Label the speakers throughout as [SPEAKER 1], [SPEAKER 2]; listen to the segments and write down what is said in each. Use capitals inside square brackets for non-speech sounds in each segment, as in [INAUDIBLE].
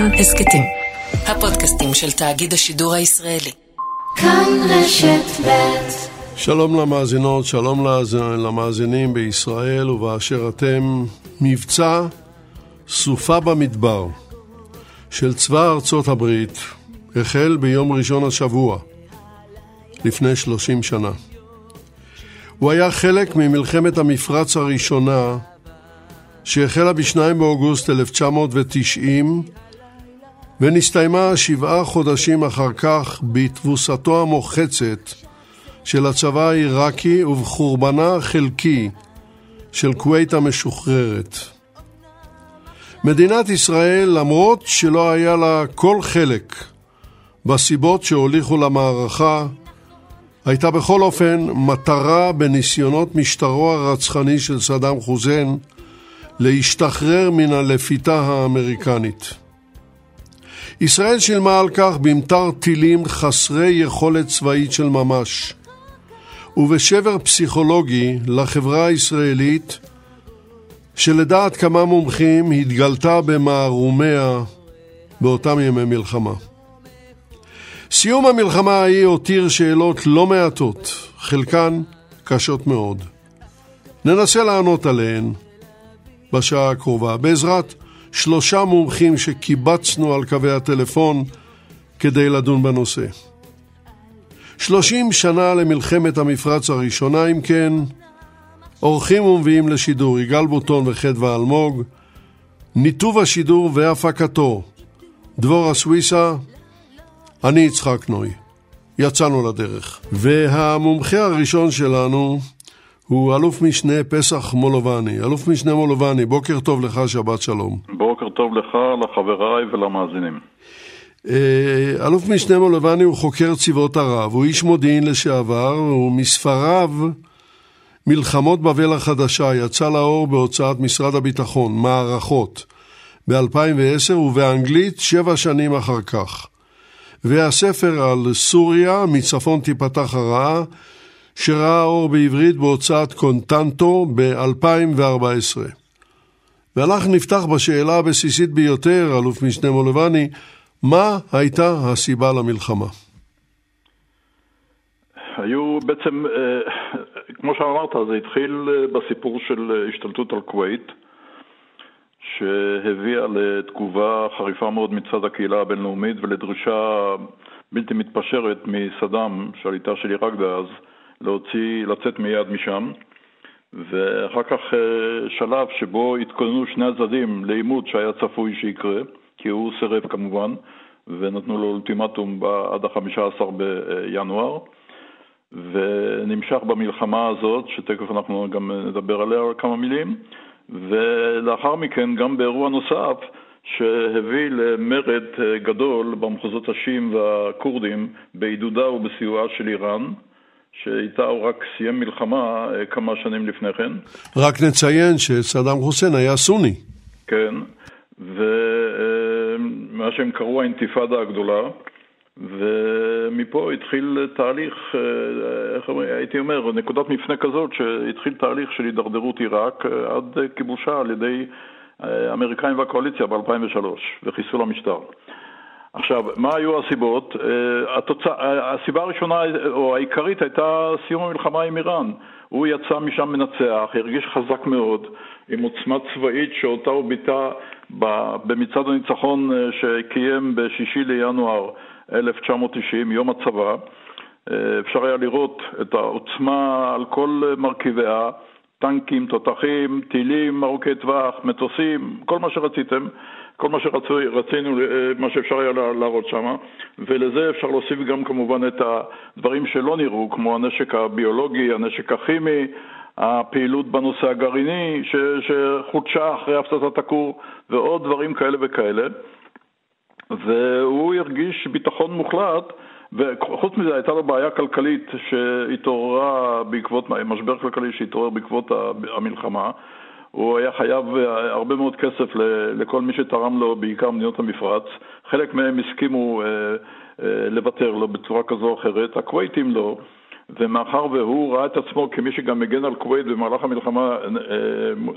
[SPEAKER 1] כאן הסכתים. הפודקאסטים של תאגיד השידור הישראלי.
[SPEAKER 2] כאן רשת ב'
[SPEAKER 3] שלום למאזינות, שלום למאזינים בישראל ובאשר אתם. מבצע סופה במדבר של צבא ארצות הברית החל ביום ראשון השבוע, לפני 30 שנה. הוא היה חלק ממלחמת המפרץ הראשונה שהחלה ב-2 באוגוסט 1990 ונסתיימה שבעה חודשים אחר כך בתבוסתו המוחצת של הצבא העיראקי ובחורבנה החלקי של כווית המשוחררת. מדינת ישראל, למרות שלא היה לה כל חלק בסיבות שהוליכו למערכה, הייתה בכל אופן מטרה בניסיונות משטרו הרצחני של סדאם חוסיין להשתחרר מן הלפיתה האמריקנית. ישראל שילמה על כך במטר טילים חסרי יכולת צבאית של ממש, ובשבר פסיכולוגי לחברה הישראלית, שלדעת כמה מומחים התגלתה במערומיה באותם ימי מלחמה. סיום המלחמה ההיא הותיר שאלות לא מעטות, חלקן קשות מאוד. ננסה לענות עליהן בשעה הקרובה, בעזרת שלושה מומחים שקיבצנו על קווי הטלפון כדי לדון בנושא. שלושים שנה למלחמת המפרץ הראשונה, אם כן, אורחים ומביאים לשידור יגאל בוטון וחדווה אלמוג, ניתוב השידור והפקתו דבורה סוויסה, אני יצחק נוי. יצאנו לדרך. והמומחה הראשון שלנו הוא אלוף משנה פסח מולובני. אלוף משנה מולובני, בוקר טוב לך, שבת שלום.
[SPEAKER 4] בוקר טוב לך, לחבריי ולמאזינים.
[SPEAKER 3] אה, אלוף משנה מולובני הוא חוקר צבאות ערב, הוא איש מודיעין לשעבר, ומספריו מלחמות בבל החדשה יצא לאור בהוצאת משרד הביטחון, מערכות, ב-2010 ובאנגלית שבע שנים אחר כך. והספר על סוריה, מצפון תיפתח הרעה, שראה אור בעברית בהוצאת קונטנטו ב-2014. ואנחנו נפתח בשאלה הבסיסית ביותר, אלוף משנה מולובני, מה הייתה הסיבה למלחמה?
[SPEAKER 4] היו בעצם, אה, כמו שאמרת, זה התחיל אה, בסיפור של השתלטות על כווית, שהביאה לתגובה חריפה מאוד מצד הקהילה הבינלאומית ולדרישה בלתי מתפשרת מסדאם, שליטה של עיראק דאז, להוציא, לצאת מיד משם. ואחר כך אה, שלב שבו התכוננו שני הצדדים לעימות שהיה צפוי שיקרה, כי הוא סירב כמובן, ונתנו לו אולטימטום עד ה-15 בינואר, ונמשך במלחמה הזאת, שתכף אנחנו גם נדבר עליה כמה מילים, ולאחר מכן גם באירוע נוסף שהביא למרד גדול במחוזות השיעים והכורדים בעידודה ובסיועה של איראן, שאיתה הוא רק סיים מלחמה כמה שנים לפני כן.
[SPEAKER 3] רק נציין שסדאם חוסיין היה סוני.
[SPEAKER 4] כן, ומה שהם קראו האינתיפאדה הגדולה, ומפה התחיל תהליך, איך אומרים, הייתי אומר, נקודת מפנה כזאת, שהתחיל תהליך של הידרדרות עיראק עד כיבושה על ידי האמריקאים והקואליציה ב-2003 וחיסול המשטר. עכשיו, מה היו הסיבות? התוצא, הסיבה הראשונה, או העיקרית, הייתה סיום המלחמה עם איראן. הוא יצא משם מנצח, הרגיש חזק מאוד, עם עוצמה צבאית שאותה הוא ביטא במצעד הניצחון שקיים ב-6 לינואר 1990, יום הצבא. אפשר היה לראות את העוצמה על כל מרכיביה, טנקים, תותחים, טילים ארוכי טווח, מטוסים, כל מה שרציתם. כל מה שרצינו, מה שאפשר היה להראות שם, ולזה אפשר להוסיף גם כמובן את הדברים שלא נראו, כמו הנשק הביולוגי, הנשק הכימי, הפעילות בנושא הגרעיני ש, שחודשה אחרי הפצצת הכור, ועוד דברים כאלה וכאלה. והוא הרגיש ביטחון מוחלט, וחוץ מזה הייתה לו בעיה כלכלית שהתעוררה בעקבות, משבר כלכלי שהתעורר בעקבות המלחמה. הוא היה חייב אה, הרבה מאוד כסף לכל מי שתרם לו, בעיקר מדינות המפרץ. חלק מהם הסכימו אה, אה, לוותר לו בצורה כזו או אחרת, הכווייתים לא. ומאחר והוא ראה את עצמו כמי שגם מגן על כווית במהלך המלחמה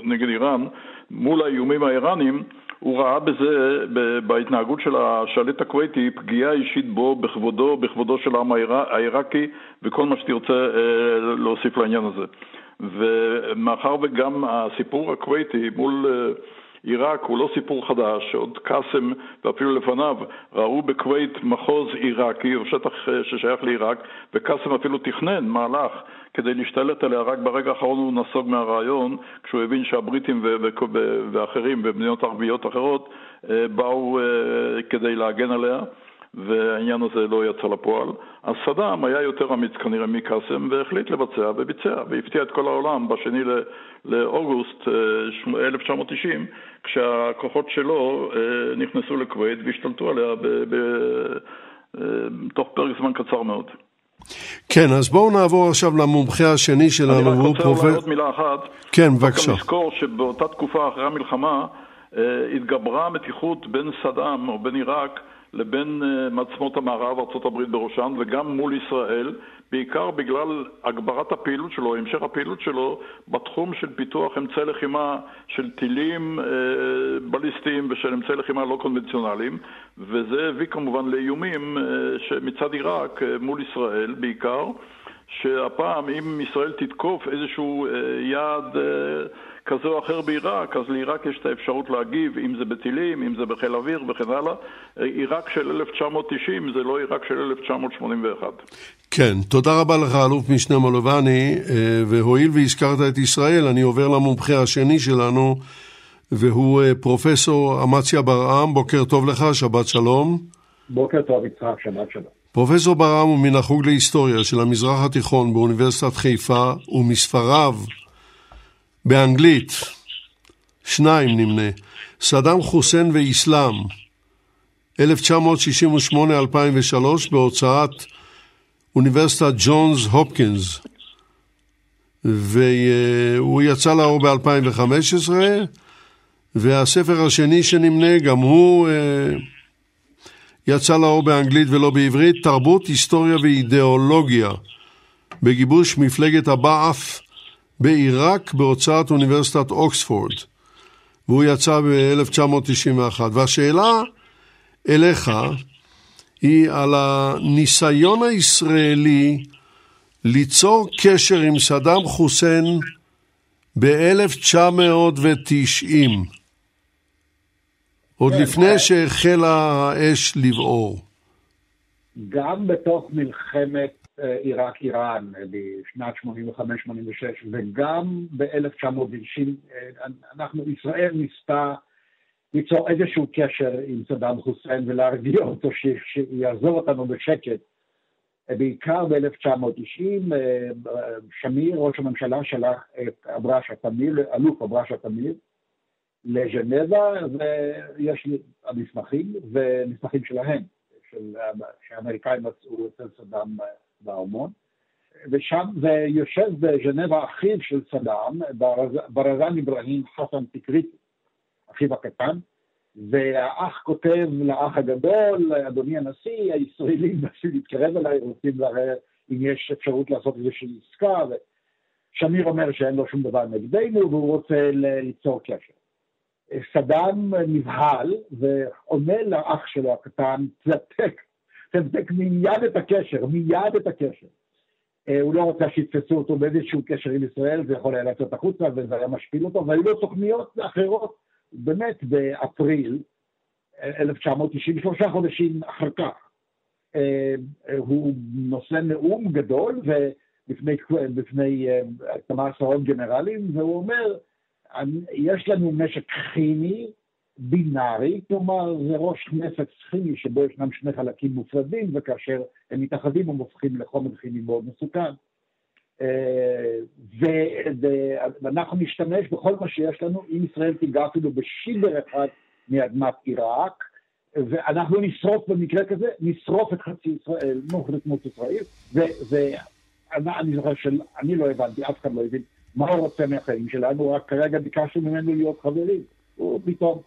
[SPEAKER 4] נגד איראן, מול האיומים האיראנים, הוא ראה בזה, בהתנהגות של השליט הכווייטי, פגיעה אישית בו, בכבודו, בכבודו של העם העיראקי וכל מה שתרצה להוסיף לעניין הזה. ומאחר וגם הסיפור הכווייטי מול אה, עיראק הוא לא סיפור חדש, עוד קאסם ואפילו לפניו ראו בכווית מחוז עיראקי, או שטח אה, ששייך לעיראק, וקאסם אפילו תכנן מהלך כדי להשתלט עליה, רק ברגע האחרון הוא נסוג מהרעיון, כשהוא הבין שהבריטים ואחרים ומדינות ערביות אחרות אה, באו כדי להגן עליה. והעניין הזה לא יצא לפועל. אז סדאם היה יותר אמיץ כנראה מקאסם והחליט לבצע וביצע והפתיע את כל העולם בשני לאוגוסט 1990 אה, כשהכוחות שלו אה, נכנסו לכווית והשתלטו עליה בתוך אה, פרק זמן קצר מאוד.
[SPEAKER 3] כן, אז בואו נעבור עכשיו למומחה השני שלנו,
[SPEAKER 4] אני רק רוצה פרופ... עוד מילה אחת.
[SPEAKER 3] כן, בבקשה.
[SPEAKER 4] רק לזכור שבאותה תקופה אחרי המלחמה התגברה המתיחות בין סדאם או בין עיראק לבין אה, מעצמות המערב, ארה"ב בראשן, וגם מול ישראל, בעיקר בגלל הגברת הפעילות שלו, המשך הפעילות שלו בתחום של פיתוח אמצעי לחימה של טילים אה, בליסטיים ושל אמצעי לחימה לא קונבנציונליים, וזה הביא כמובן לאיומים אה, מצד עיראק מול ישראל בעיקר, שהפעם אם ישראל תתקוף איזשהו יעד כזה או אחר בעיראק, אז לעיראק יש את האפשרות להגיב, אם זה בטילים, אם זה בחיל אוויר וכן הלאה. עיראק של 1990 זה לא עיראק של 1981.
[SPEAKER 3] כן, תודה רבה לך, אלוף משנה מולובני, אה, והואיל והזכרת את ישראל, אני עובר למומחה השני שלנו, והוא אה, פרופסור אמציה ברעם, בוקר טוב לך, שבת שלום.
[SPEAKER 5] בוקר טוב, יצחק, שבת שלום.
[SPEAKER 3] פרופסור ברעם הוא מן החוג להיסטוריה של המזרח התיכון באוניברסיטת חיפה, ומספריו באנגלית, שניים נמנה, סדאם חוסיין ואיסלאם, 1968-2003, בהוצאת אוניברסיטת ג'ונס הופקינס, והוא יצא לאור ב-2015, והספר השני שנמנה, גם הוא אה, יצא לאור באנגלית ולא בעברית, תרבות, היסטוריה ואידיאולוגיה, בגיבוש מפלגת הבעף בעיראק בהוצאת אוניברסיטת אוקספורד, והוא יצא ב-1991. והשאלה אליך היא על הניסיון הישראלי ליצור קשר עם סדאם חוסיין ב-1990, עוד לפני שהחלה האש לבעור.
[SPEAKER 5] גם בתוך מלחמת עיראק-איראן בשנת 85-86 וגם ב-1990 אנחנו, ישראל ניסתה ליצור איזשהו קשר עם סדאם חוסיין ולהרגיע אותו שיעזוב אותנו בשקט. בעיקר ב-1990 שמיר, ראש הממשלה, שלח את אברשה תמיר, אלוף אברשה תמיר, לז'נבה, ויש לי המסמכים, ומסמכים שלהם, של, שהאמריקאים מצאו אצל סדאם בארמון, ושם, ויושב בז'נבה אחיו של סדאם, ברזן אברהים חסן תקריטי, אחיו הקטן, והאח כותב לאח הגדול, אדוני הנשיא, הישראלים מנסים להתקרב אליי, רוצים לראה אם יש אפשרות לעשות איזושהי עסקה, ושמיר אומר שאין לו שום דבר נגדנו והוא רוצה ליצור קשר. סדאם נבהל ועונה לאח שלו הקטן, תנתק תבדק מיד את הקשר, מיד את הקשר. אה, הוא לא רצה שיתפסו אותו באיזשהו קשר עם ישראל, זה יכול היה לצאת החוצה וזה היה משפיל אותו, והיו לו תוכניות אחרות, באמת באפריל 1990, שלושה חודשים אחר כך. אה, הוא נושא נאום גדול בפני כמה עשרות גנרלים, והוא אומר, יש לנו נשק כימי בינארי, כלומר זה ראש נפץ כימי שבו ישנם שני חלקים מופרדים וכאשר הם מתאחדים הם הופכים לחומר כימי מאוד מסוכן. אה, ואנחנו נשתמש בכל מה שיש לנו, אם ישראל תיגע אפילו בשיבר אחד מאדמת עיראק, ואנחנו נשרוף במקרה כזה, נשרוף את חצי ישראל, מות ישראל, ואני זוכר שאני לא הבנתי, אף אחד לא הבין מה הוא רוצה מהחיים שלנו, רק כרגע ביקשנו ממנו להיות חברים. הוא פתאום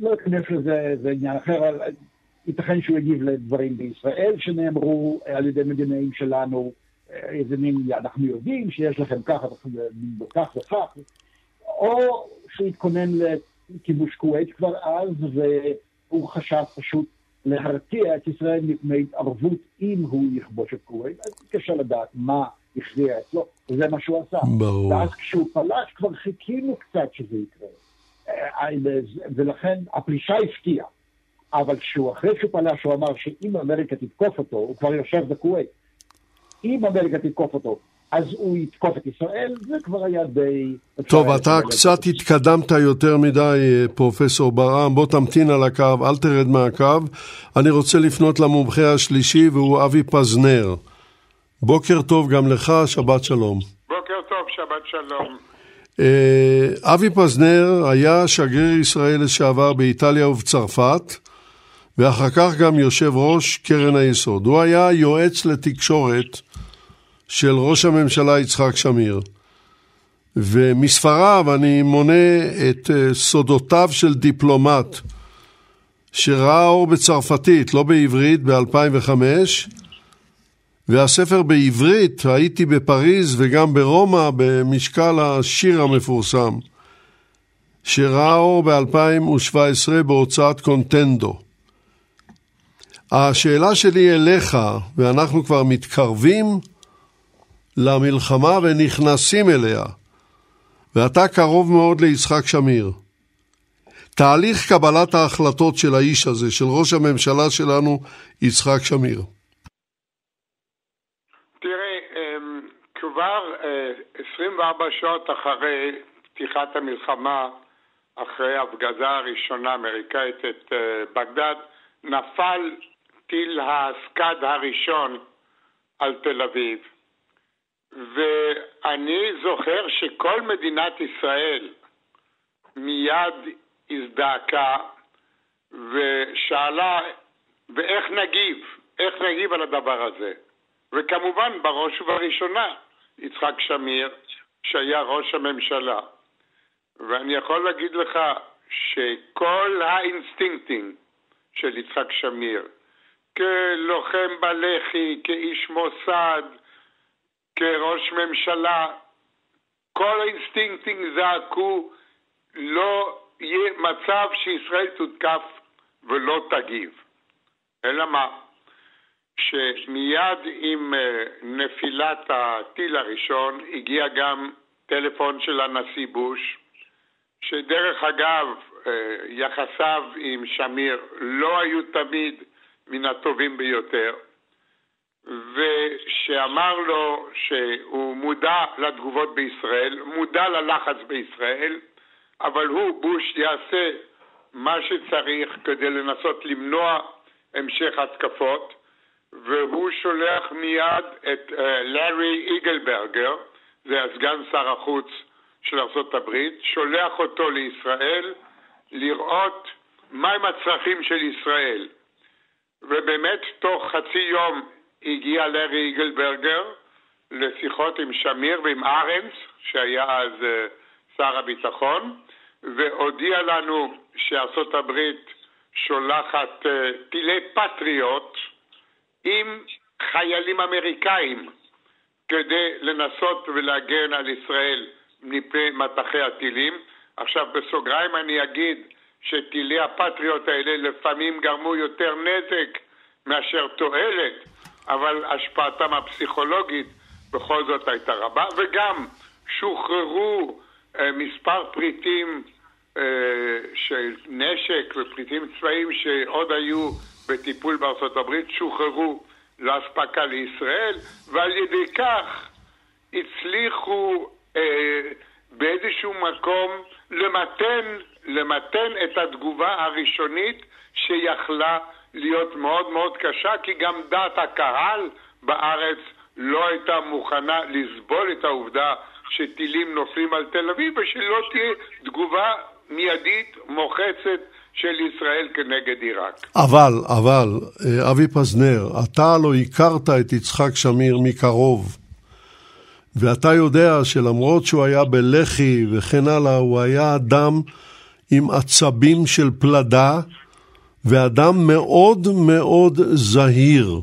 [SPEAKER 5] לא אכנס לזה, זה עניין אחר, אבל ייתכן שהוא יגיב לדברים בישראל שנאמרו על ידי מדינאים שלנו, איזה מין, אנחנו יודעים שיש לכם ככה, כך וכך, או שהוא התכונן לכיבוש כווית כבר אז, והוא חשב פשוט להרתיע את ישראל מפני התערבות אם הוא יכבוש את כווית, אז קשה לדעת מה הכריע אצלו, וזה מה שהוא עשה.
[SPEAKER 3] ברור.
[SPEAKER 5] ואז כשהוא פלש כבר חיכינו קצת שזה יקרה. אה, ולכן הפלישה הפתיעה. אבל כשהוא, אחרי שהוא פלש, הוא אמר שאם אמריקה תתקוף אותו, הוא כבר יושב בכווית. אם אמריקה תתקוף אותו, אז הוא יתקוף את ישראל, זה כבר היה די...
[SPEAKER 3] טוב, אתה קצת התקדמת יותר מדי, פרופסור ברעם, בוא תמתין על הקו, אל תרד מהקו. אני רוצה לפנות למומחה השלישי, והוא אבי פזנר. בוקר טוב גם לך, שבת שלום.
[SPEAKER 6] בוקר טוב, שבת שלום.
[SPEAKER 3] אה, אבי פזנר היה שגריר ישראל לשעבר באיטליה ובצרפת, ואחר כך גם יושב ראש קרן היסוד. הוא היה יועץ לתקשורת של ראש הממשלה יצחק שמיר. ומספריו אני מונה את אה, סודותיו של דיפלומט שראה אור בצרפתית, לא בעברית, ב-2005, והספר בעברית, הייתי בפריז וגם ברומא במשקל השיר המפורסם, שראה אור ב-2017 בהוצאת קונטנדו. השאלה שלי אליך, ואנחנו כבר מתקרבים למלחמה ונכנסים אליה, ואתה קרוב מאוד ליצחק שמיר. תהליך קבלת ההחלטות של האיש הזה, של ראש הממשלה שלנו, יצחק שמיר.
[SPEAKER 6] תראה, אמ, כבר 24 אה, שעות אחרי פתיחת המלחמה, אחרי ההפגזה הראשונה האמריקאית את אה, בגדד, נפל טיל הסקאד הראשון על תל אביב. ואני זוכר שכל מדינת ישראל מיד הזדעקה ושאלה, ואיך נגיב? איך נגיב על הדבר הזה? וכמובן, בראש ובראשונה, יצחק שמיר, שהיה ראש הממשלה. ואני יכול להגיד לך שכל האינסטינקטים של יצחק שמיר, כלוחם בלח"י, כאיש מוסד, כראש ממשלה, כל האינסטינקטים זעקו, לא יהיה מצב שישראל תותקף ולא תגיב. אלא מה? שמיד עם אה, נפילת הטיל הראשון הגיע גם טלפון של הנשיא בוש, שדרך אגב, אה, יחסיו עם שמיר לא היו תמיד מן הטובים ביותר, ושאמר לו שהוא מודע לתגובות בישראל, מודע ללחץ בישראל, אבל הוא, בוש, יעשה מה שצריך כדי לנסות למנוע המשך התקפות, והוא שולח מיד את uh, לארי איגלברגר, זה הסגן שר החוץ של ארה"ב, שולח אותו לישראל לראות מהם הצרכים של ישראל. ובאמת תוך חצי יום הגיע לארי איגלברגר לשיחות עם שמיר ועם ארנס, שהיה אז uh, שר הביטחון, והודיע לנו הברית שולחת uh, טילי פטריוט עם חיילים אמריקאים כדי לנסות ולהגן על ישראל מפני מטחי הטילים. עכשיו בסוגריים אני אגיד שטילי הפטריוט האלה לפעמים גרמו יותר נזק מאשר תועלת, אבל השפעתם הפסיכולוגית בכל זאת הייתה רבה, וגם שוחררו אה, מספר פריטים אה, של נשק ופריטים צבאיים שעוד היו בטיפול בארצות הברית, שוחררו לאספקה לישראל, ועל ידי כך הצליחו אה, באיזשהו מקום למתן, למתן את התגובה הראשונית שיכלה להיות מאוד מאוד קשה, כי גם דעת הקהל בארץ לא הייתה מוכנה לסבול את העובדה שטילים נופלים על תל אביב ושלא תהיה תגובה מיידית מוחצת של ישראל כנגד עיראק.
[SPEAKER 3] אבל, אבל, אה, אבי פזנר, אתה לא הכרת את יצחק שמיר מקרוב. ואתה יודע שלמרות שהוא היה בלח"י וכן הלאה, הוא היה אדם עם עצבים של פלדה, ואדם מאוד מאוד זהיר.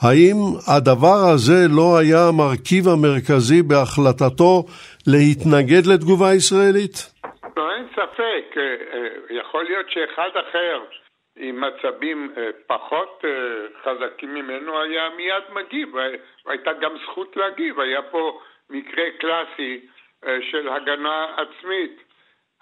[SPEAKER 3] האם הדבר הזה לא היה המרכיב המרכזי בהחלטתו להתנגד לתגובה ישראלית?
[SPEAKER 6] לא, אין יכול להיות שאחד אחר עם מצבים אה, פחות חזקים ממנו היה מיד מגיב, והייתה גם זכות להגיב, היה פה מקרה קלאסי של הגנה עצמית.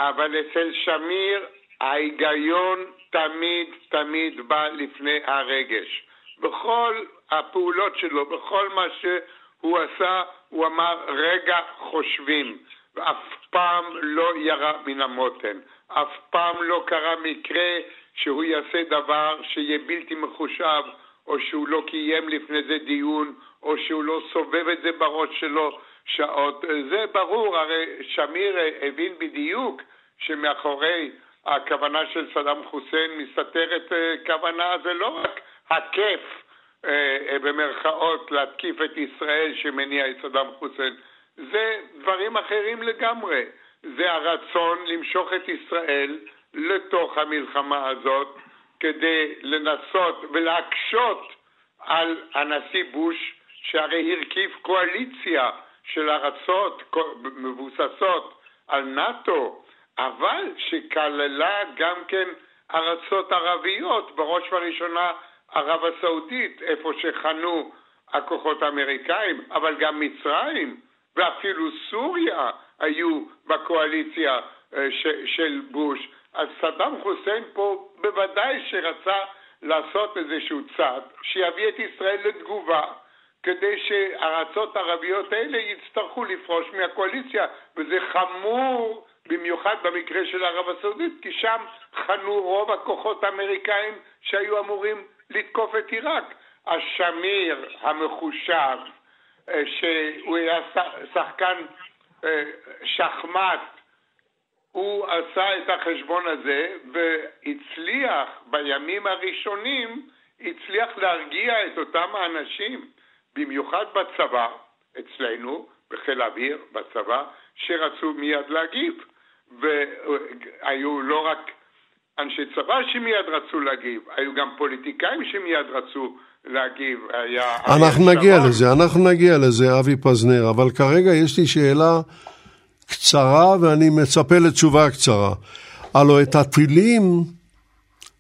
[SPEAKER 6] אבל אצל שמיר ההיגיון תמיד תמיד בא לפני הרגש. בכל הפעולות שלו, בכל מה שהוא עשה, הוא אמר רגע חושבים, ואף פעם לא ירה מן המותן. אף פעם לא קרה מקרה שהוא יעשה דבר שיהיה בלתי מחושב, או שהוא לא קיים לפני זה דיון, או שהוא לא סובב את זה בראש שלו שעות. זה ברור, הרי שמיר הבין בדיוק שמאחורי הכוונה של סדאם חוסיין מסתתרת אה, כוונה, זה לא רק הכיף אה, אה, במרכאות להתקיף את ישראל שמניע את סדאם חוסיין, זה דברים אחרים לגמרי. זה הרצון למשוך את ישראל לתוך המלחמה הזאת כדי לנסות ולהקשות על הנשיא בוש, שהרי הרכיב קואליציה של ארצות מבוססות על נאט"ו, אבל שכללה גם כן ארצות ערביות, בראש ובראשונה ערב הסעודית, איפה שחנו הכוחות האמריקאים, אבל גם מצרים ואפילו סוריה היו בקואליציה אה, של בוש. אז סדאם חוסיין פה בוודאי שרצה לעשות איזשהו צעד שיביא את ישראל לתגובה כדי שהארצות הערביות האלה יצטרכו לפרוש מהקואליציה, וזה חמור במיוחד במקרה של ערב הסעודית, כי שם חנו רוב הכוחות האמריקאים שהיו אמורים לתקוף את עיראק. השמיר המחושב, אה, שהוא היה שחקן שחמט, הוא עשה את החשבון הזה והצליח בימים הראשונים, הצליח להרגיע את אותם האנשים, במיוחד בצבא, אצלנו, בחיל האוויר, בצבא, שרצו מיד להגיב. והיו לא רק אנשי צבא שמיד רצו להגיב, היו גם פוליטיקאים שמיד רצו להגיב. היה...
[SPEAKER 3] אנחנו נגיע שרון. לזה, אנחנו נגיע לזה, אבי פזנר, אבל כרגע יש לי שאלה קצרה ואני מצפה לתשובה קצרה. הלו את הטילים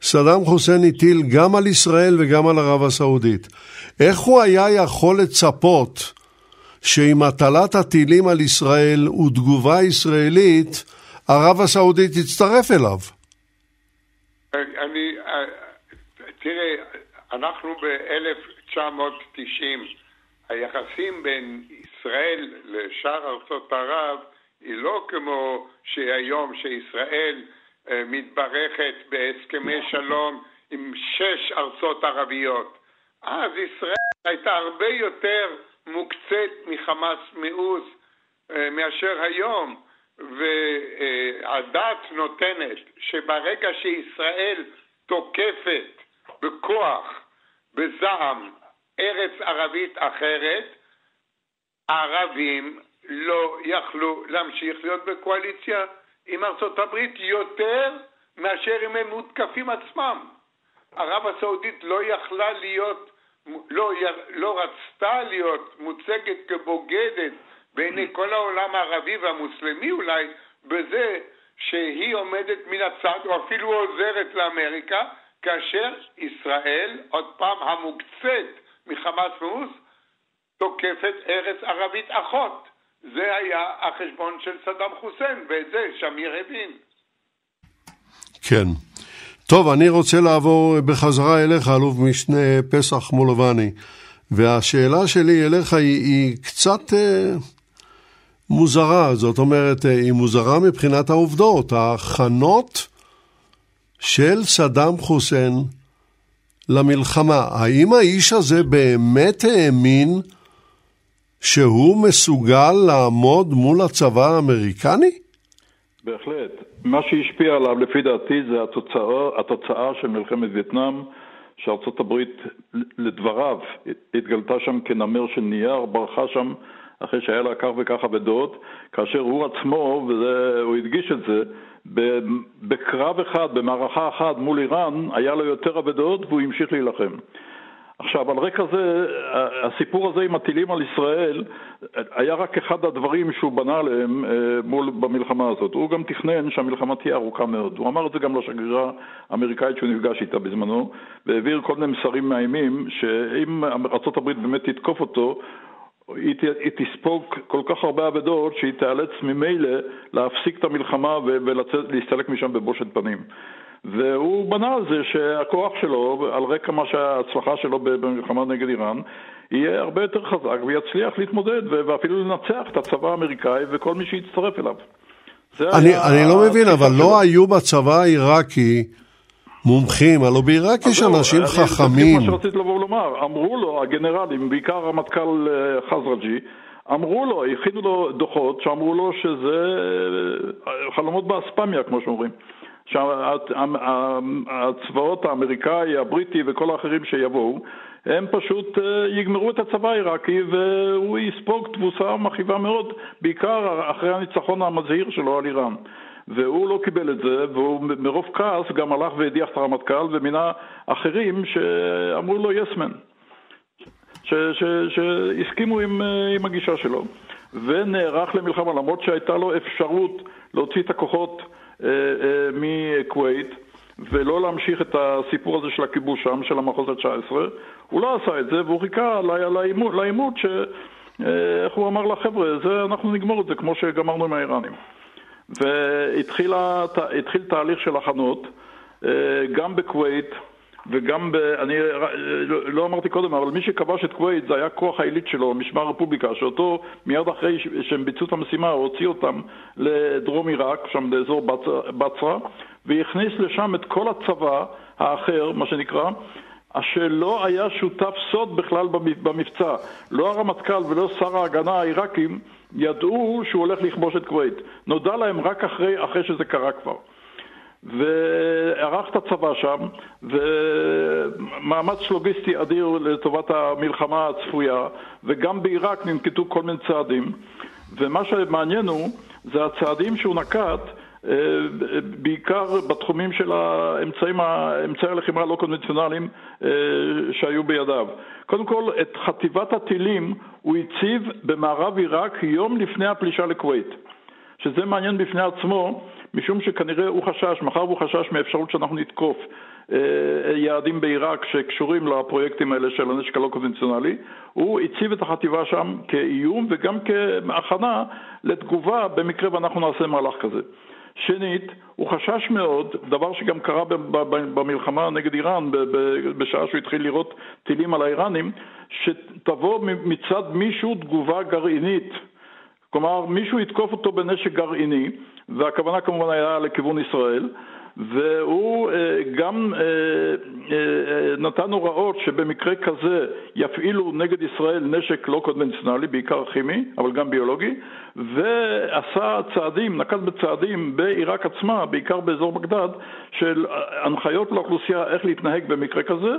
[SPEAKER 3] סדאם חוסיין הטיל גם על ישראל וגם על ערב הסעודית. איך הוא היה יכול לצפות שעם הטלת הטילים על ישראל ותגובה ישראלית, ערב הסעודית תצטרף אליו?
[SPEAKER 6] אני, תראה, אנחנו ב-1990, היחסים בין ישראל לשאר ארצות ערב היא לא כמו שהיום שישראל אה, מתברכת בהסכמי שלום עם שש ארצות ערביות. אז ישראל הייתה הרבה יותר מוקצת מחמאס מאוס אה, מאשר היום. והדת נותנת שברגע שישראל תוקפת בכוח, בזעם, ארץ ערבית אחרת, הערבים לא יכלו להמשיך להיות בקואליציה עם ארצות הברית יותר מאשר אם הם מותקפים עצמם. ערב הסעודית לא יכלה להיות, לא, לא רצתה להיות מוצגת כבוגדת בעיני כל העולם הערבי והמוסלמי אולי, בזה שהיא עומדת מן הצד או אפילו עוזרת לאמריקה, כאשר ישראל, עוד פעם המוקצת מחמאס מאוס, תוקפת ארץ ערבית אחות. זה היה החשבון של סדאם חוסיין, ואת זה שמיר הבין.
[SPEAKER 3] כן. טוב, אני רוצה לעבור בחזרה אליך, אלוף משנה פסח מולובני. והשאלה שלי אליך היא, היא קצת אה, מוזרה, זאת אומרת, אה, היא מוזרה מבחינת העובדות. ההכנות של סדאם חוסיין למלחמה, האם האיש הזה באמת האמין שהוא מסוגל לעמוד מול הצבא האמריקני?
[SPEAKER 4] בהחלט. מה שהשפיע עליו לפי דעתי זה התוצאה, התוצאה של מלחמת וייטנאם, שארצות הברית לדבריו התגלתה שם כנמר של נייר, ברחה שם אחרי שהיה לה כך וכך אבדות, כאשר הוא עצמו, והוא הדגיש את זה, בקרב אחד, במערכה אחת מול איראן, היה לו יותר אבדות והוא המשיך להילחם. עכשיו, על רקע זה, הסיפור הזה עם הטילים על ישראל היה רק אחד הדברים שהוא בנה עליהם אה, מול במלחמה הזאת. הוא גם תכנן שהמלחמה תהיה ארוכה מאוד. הוא אמר את זה גם לשגרירה האמריקאית שהוא נפגש איתה בזמנו, והעביר כל מיני מסרים מאיימים שאם ארה"ב באמת תתקוף אותו, היא, היא תספוג כל כך הרבה אבדות שהיא תיאלץ ממילא להפסיק את המלחמה ולהסתלק משם בבושת פנים. והוא בנה על זה שהכוח שלו, על רקע מה שההצלחה שלו במלחמה נגד איראן, יהיה הרבה יותר חזק ויצליח להתמודד ואפילו לנצח את הצבא האמריקאי וכל מי שיצטרף אליו.
[SPEAKER 3] אני, אני לא מבין, אבל. לא היו בצבא העיראקי מומחים, הלוא בעיראק יש אנשים אני חכמים.
[SPEAKER 4] זה מה שרציתי לבוא ולומר, אמרו לו הגנרלים, בעיקר הרמטכ"ל אה, חזרג'י, אמרו לו, הכינו לו דוחות שאמרו לו שזה אה, חלומות באספמיה, כמו שאומרים. שהצבאות האמריקאי, הבריטי וכל האחרים שיבואו, הם פשוט אה, יגמרו את הצבא העיראקי והוא יספוג תבוסה מכאיבה מאוד, בעיקר אחרי הניצחון המזהיר שלו על איראן. והוא לא קיבל את זה, והוא מרוב כעס גם הלך והדיח את הרמטכ"ל ומינה אחרים שאמרו לו יסמן, שהסכימו עם, אה, עם הגישה שלו, ונערך למלחמה, למרות שהייתה לו אפשרות להוציא את הכוחות אה, אה, מכווית ולא להמשיך את הסיפור הזה של הכיבוש שם, של המחוז ה-19, הוא לא עשה את זה והוא חיכה לעימות ש... איך הוא אמר לחבר'ה, אנחנו נגמור את זה כמו שגמרנו עם האיראנים. והתחיל תהליך של הכנות, אה, גם בכווית וגם ב... אני לא אמרתי קודם, אבל מי שכבש את כווית זה היה כוח העילית שלו, משמר הרפובליקה, שאותו מיד אחרי שהם ביצעו את המשימה, הוציא אותם לדרום עיראק, שם באזור בצרה, והכניס לשם את כל הצבא האחר, מה שנקרא, שלא היה שותף סוד בכלל במבצע. לא הרמטכ"ל ולא שר ההגנה העיראקים ידעו שהוא הולך לכבוש את כווית. נודע להם רק אחרי, אחרי שזה קרה כבר. וערך את הצבא שם, ומאמץ לוגיסטי אדיר לטובת המלחמה הצפויה, וגם בעיראק ננקטו כל מיני צעדים. ומה שמעניין הוא, זה הצעדים שהוא נקט בעיקר בתחומים של האמצעים, אמצעי הלחימה הלא קונבנציונליים אה, שהיו בידיו. קודם כל, את חטיבת הטילים הוא הציב במערב עיראק יום לפני הפלישה לכווית, שזה מעניין בפני עצמו, משום שכנראה הוא חשש, מאחר והוא חשש מאפשרות שאנחנו נתקוף אה, יעדים בעיראק שקשורים לפרויקטים האלה של הנשק הלא קונבנציונלי, הוא הציב את החטיבה שם כאיום וגם כהכנה לתגובה במקרה ואנחנו נעשה מהלך כזה. שנית, הוא חשש מאוד, דבר שגם קרה במלחמה נגד איראן, בשעה שהוא התחיל לירות טילים על האיראנים, שתבוא מצד מישהו תגובה גרעינית. כלומר, מישהו יתקוף אותו בנשק גרעיני, והכוונה כמובן היה לכיוון ישראל, והוא אה, גם אה, אה, נתן הוראות שבמקרה כזה יפעילו נגד ישראל נשק לא קונבנציונלי, בעיקר כימי, אבל גם ביולוגי, ועשה צעדים, נקט בצעדים בעיראק עצמה, בעיקר באזור בגדד, של הנחיות לאוכלוסייה איך להתנהג במקרה כזה,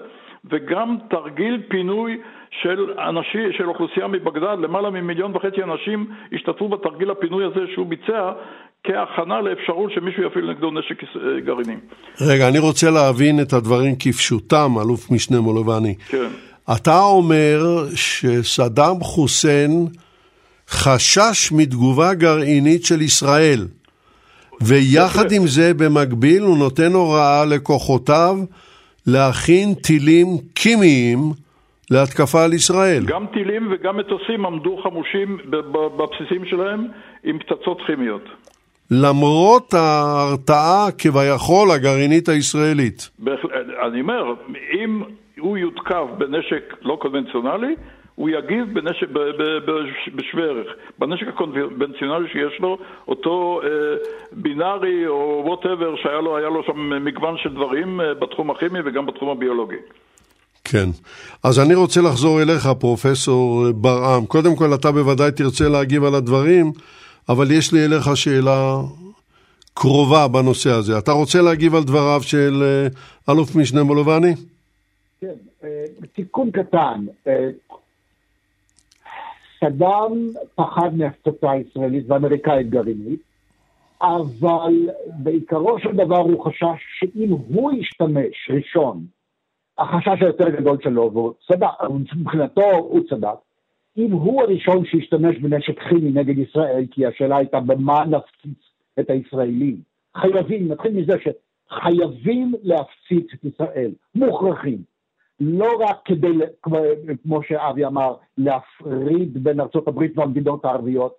[SPEAKER 4] וגם תרגיל פינוי של, אנשי, של אוכלוסייה מבגדד, למעלה ממיליון וחצי אנשים השתתפו בתרגיל הפינוי הזה שהוא ביצע כהכנה לאפשרות שמישהו יפעיל נגדו נשק אה, גרעיני.
[SPEAKER 3] רגע, אני רוצה להבין את הדברים כפשוטם, אלוף משנה מולובני.
[SPEAKER 4] כן.
[SPEAKER 3] אתה אומר שסדאם חוסיין חשש מתגובה גרעינית של ישראל, ויחד עם זה במקביל הוא נותן הוראה לכוחותיו להכין טילים כימיים להתקפה על ישראל.
[SPEAKER 4] גם טילים וגם מטוסים עמדו חמושים בבסיסים שלהם עם פצצות כימיות.
[SPEAKER 3] למרות ההרתעה כביכול הגרעינית הישראלית.
[SPEAKER 4] אני אומר, אם הוא יותקף בנשק לא קונבנציונלי, הוא יגיב בנשק, בשווה ערך. בנשק הקונבנציונלי שיש לו, אותו אה, בינארי או ווטאבר שהיה לו, לו שם מגוון של דברים אה, בתחום הכימי וגם בתחום הביולוגי.
[SPEAKER 3] כן. אז אני רוצה לחזור אליך, פרופסור ברעם. קודם כל, אתה בוודאי תרצה להגיב על הדברים. אבל יש לי אליך שאלה קרובה בנושא הזה. אתה רוצה להגיב על דבריו של אה, אלוף משנה מולובני?
[SPEAKER 5] כן, אה, תיקון קטן. אה, סדאם פחד מהפצצה ישראלית ואמריקאית גרעינית, אבל בעיקרו של דבר הוא חשש שאם הוא ישתמש ראשון החשש היותר גדול שלו, והוא צדק, מבחינתו הוא צדק, אם הוא הראשון שהשתמש בנשק כימי נגד ישראל, כי השאלה הייתה במה נפציץ את הישראלים. חייבים, נתחיל מזה שחייבים להפציץ את ישראל, מוכרחים. לא רק כדי, כמו שאבי אמר, להפריד בין הברית והמדינות הערביות,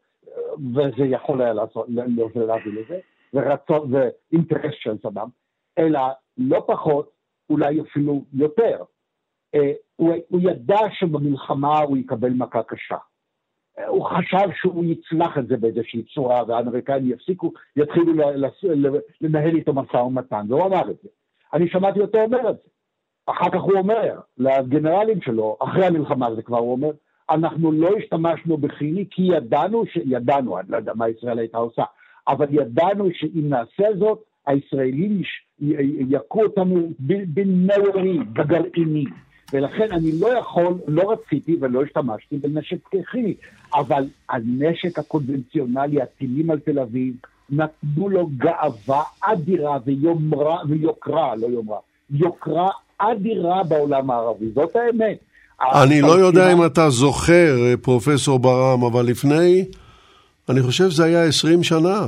[SPEAKER 5] וזה יכול היה לעשות, להביא לזה, ורצון ואינטרס של סדאם, אלא לא פחות, אולי אפילו יותר. אה, הוא, הוא ידע שבמלחמה הוא יקבל מכה קשה. אה, הוא חשב שהוא יצלח את זה באיזושהי צורה, והאמריקאים יפסיקו, יתחילו לנהל איתו משא ומתן, והוא אמר את זה. אני שמעתי אותו אומר את זה. אחר כך הוא אומר לגנרלים שלו, אחרי המלחמה זה כבר הוא אומר, אנחנו לא השתמשנו בכימי כי ידענו, ש... ידענו, אני לא יודע מה ישראל הייתה עושה, אבל ידענו שאם נעשה זאת, הישראלים יכו אותנו בנאורים, בגרעיני. ולכן אני לא יכול, לא רציתי ולא השתמשתי בנשק כימי, אבל הנשק הקונבנציונלי, הטילים על תל אביב, נתנו לו גאווה אדירה ויומרה, ויוקרה, לא יומרה, יוקרה אדירה בעולם הערבי, זאת האמת.
[SPEAKER 3] אני לא יודע אם אתה זוכר, פרופסור ברם, אבל לפני, אני חושב שזה היה עשרים שנה.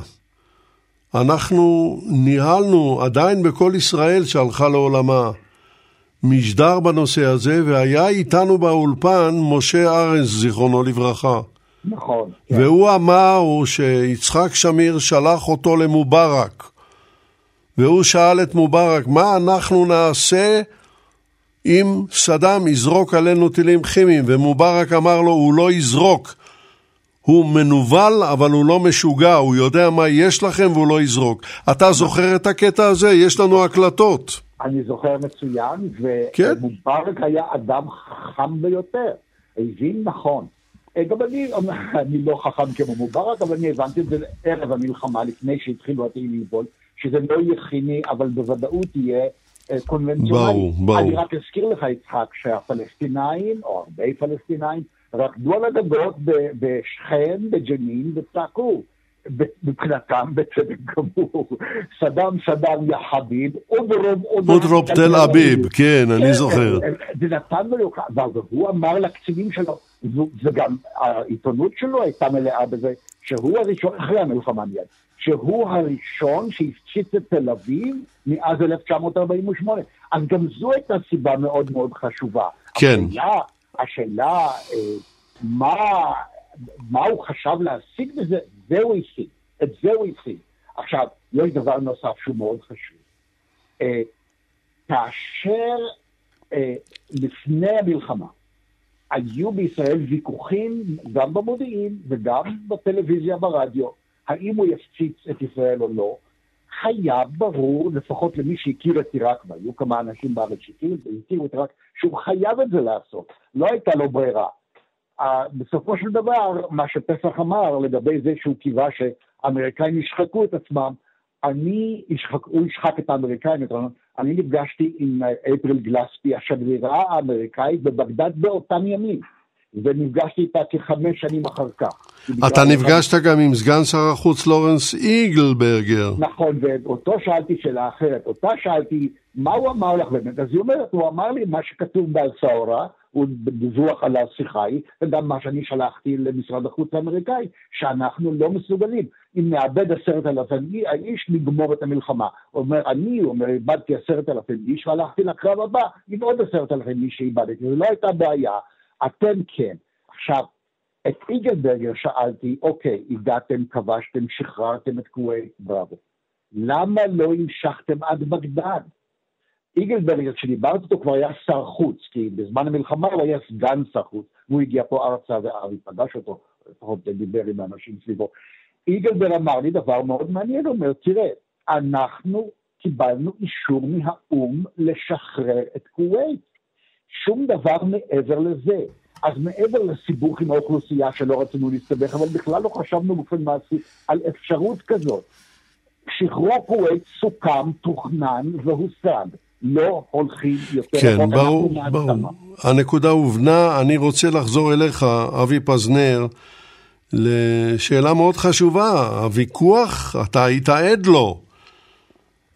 [SPEAKER 3] אנחנו ניהלנו עדיין בכל ישראל שהלכה לעולמה משדר בנושא הזה, והיה איתנו באולפן משה ארנס, זיכרונו לברכה.
[SPEAKER 5] נכון.
[SPEAKER 3] כן. והוא אמר שיצחק שמיר שלח אותו למובארק, והוא שאל את מובארק, מה אנחנו נעשה אם סדאם יזרוק עלינו טילים כימיים? ומובארק אמר לו, הוא לא יזרוק. הוא מנוול, אבל הוא לא משוגע, הוא יודע מה יש לכם והוא לא יזרוק. אתה זוכר את הקטע הזה? יש לנו הקלטות.
[SPEAKER 5] אני זוכר מצוין, ומובארק כן? היה אדם חכם ביותר, הבין נכון. אה, גם אני, אני לא חכם כמו מובארק, אבל אני הבנתי את זה ערב המלחמה, לפני שהתחילו הטילים ליפול, שזה לא יהיה כימי, אבל בוודאות יהיה אה, קונבנציונלי.
[SPEAKER 3] ברור, ברור.
[SPEAKER 5] אני רק אזכיר לך, יצחק, שהפלסטינאים, או הרבה פלסטינאים, רקדו על הגגות בשכם, בג'נין, וצעקו. מבחינתם, בצדק גמור, סדאם סדאם יא חביב, אודרוב
[SPEAKER 3] אודרוב תל אביב, כן, אני כן, זוכר.
[SPEAKER 5] זה נתן לו, והוא אמר לקצינים שלו, וגם העיתונות שלו הייתה מלאה בזה, שהוא הראשון, אחרי המלחמה מיד, שהוא הראשון שהפציץ את תל אביב מאז 1948. אז גם זו הייתה סיבה מאוד מאוד חשובה.
[SPEAKER 3] כן.
[SPEAKER 5] השאלה, אה, מה, מה הוא חשב להשיג בזה, זה הוא השיג. את זה הוא השיג. עכשיו, יש דבר נוסף שהוא מאוד חשוב. אה, כאשר אה, לפני המלחמה היו בישראל ויכוחים גם במודיעין וגם בטלוויזיה, ברדיו, האם הוא יפציץ את ישראל או לא, היה ברור, לפחות למי שהכיר את עיראק, והיו כמה אנשים בארץ שהכירו את עיראק, שהוא חייב את זה לעשות, לא הייתה לו ברירה. בסופו של דבר, מה שפסח אמר לגבי זה שהוא קיווה שהאמריקאים ישחקו את עצמם, אני, ישחק, הוא ישחק את האמריקאים, אני נפגשתי עם אפריל גלספי, השגרירה האמריקאית בבגדד באותם ימים. ונפגשתי איתה כחמש שנים אחר כך.
[SPEAKER 3] אתה נפגשת גם עם סגן שר החוץ לורנס איגלברגר.
[SPEAKER 5] נכון, ואותו שאלתי שאלה אחרת. אותה שאלתי, מה הוא אמר לך באמת? אז היא אומרת, הוא אמר לי מה שכתוב באל-סאורה, הוא דיווח על השיחה היא, וגם מה שאני שלחתי למשרד החוץ האמריקאי, שאנחנו לא מסוגלים. אם נאבד עשרת אלפים איש, נגמור את המלחמה. הוא אומר, אני, הוא אומר, איבדתי עשרת אלפים איש, והלכתי לקרב הבא עם עוד עשרת אלפים איש שאיבדתי. זו לא הייתה בעיה. אתם כן. עכשיו, את איגלברגר שאלתי, אוקיי, הגעתם, כבשתם, שחררתם את כווית, בראבו. למה לא המשכתם עד בגדד? איגלברגר, כשדיברתי איתו, כבר היה שר חוץ, כי בזמן המלחמה הוא היה סגן שר חוץ, והוא הגיע פה ארצה ואבי פגש אותו, לפחות דיבר עם האנשים סביבו. איגלבר אמר לי דבר מאוד מעניין, הוא אומר, תראה, אנחנו קיבלנו אישור מהאו"ם לשחרר את כווית. שום דבר מעבר לזה. אז מעבר לסיבוך עם האוכלוסייה שלא רצינו להסתבך, אבל בכלל לא חשבנו באופן מעשי על אפשרות כזאת. שחרור כווית סוכם, תוכנן והושג. לא הולכים יותר
[SPEAKER 3] כן, ברור, ברור. הנקודה הובנה. אני רוצה לחזור אליך, אבי פזנר, לשאלה מאוד חשובה. הוויכוח, אתה היית עד לו.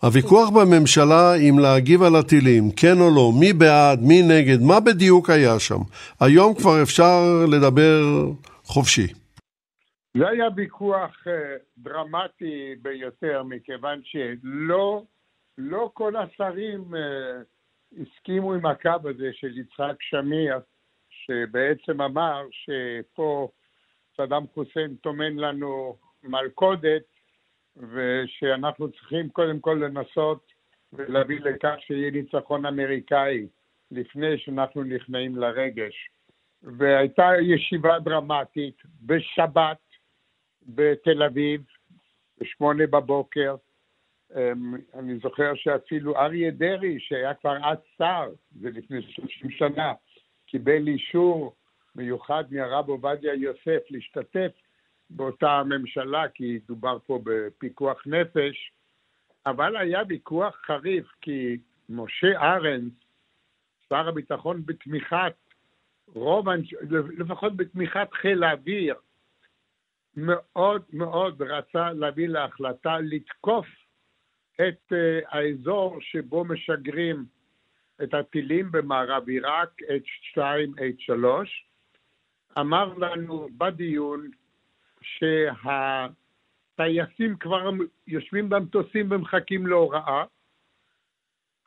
[SPEAKER 3] הוויכוח בממשלה אם להגיב על הטילים, כן או לא, מי בעד, מי נגד, מה בדיוק היה שם? היום כבר אפשר לדבר חופשי.
[SPEAKER 6] זה היה ויכוח אה, דרמטי ביותר, מכיוון שלא לא כל השרים אה, הסכימו עם הקו הזה של יצחק שמיר, שבעצם אמר שפה סדאם חוסיין טומן לנו מלכודת, ושאנחנו צריכים קודם כל לנסות ולהביא לכך שיהיה ניצחון אמריקאי לפני שאנחנו נכנעים לרגש. והייתה ישיבה דרמטית בשבת בתל אביב, בשמונה בבוקר. אמ, אני זוכר שאפילו אריה דרעי, שהיה כבר אז שר, זה לפני 30 שנה, קיבל אישור מיוחד מהרב עובדיה יוסף להשתתף באותה ממשלה, כי דובר פה בפיקוח נפש, אבל היה ויכוח חריף, כי משה ארנס, שר הביטחון בתמיכת רוב, לפחות בתמיכת חיל האוויר, מאוד מאוד רצה להביא להחלטה לתקוף את uh, האזור שבו משגרים את הטילים במערב עיראק, H2, H3. אמר לנו בדיון שהטייסים כבר יושבים במטוסים ומחכים להוראה.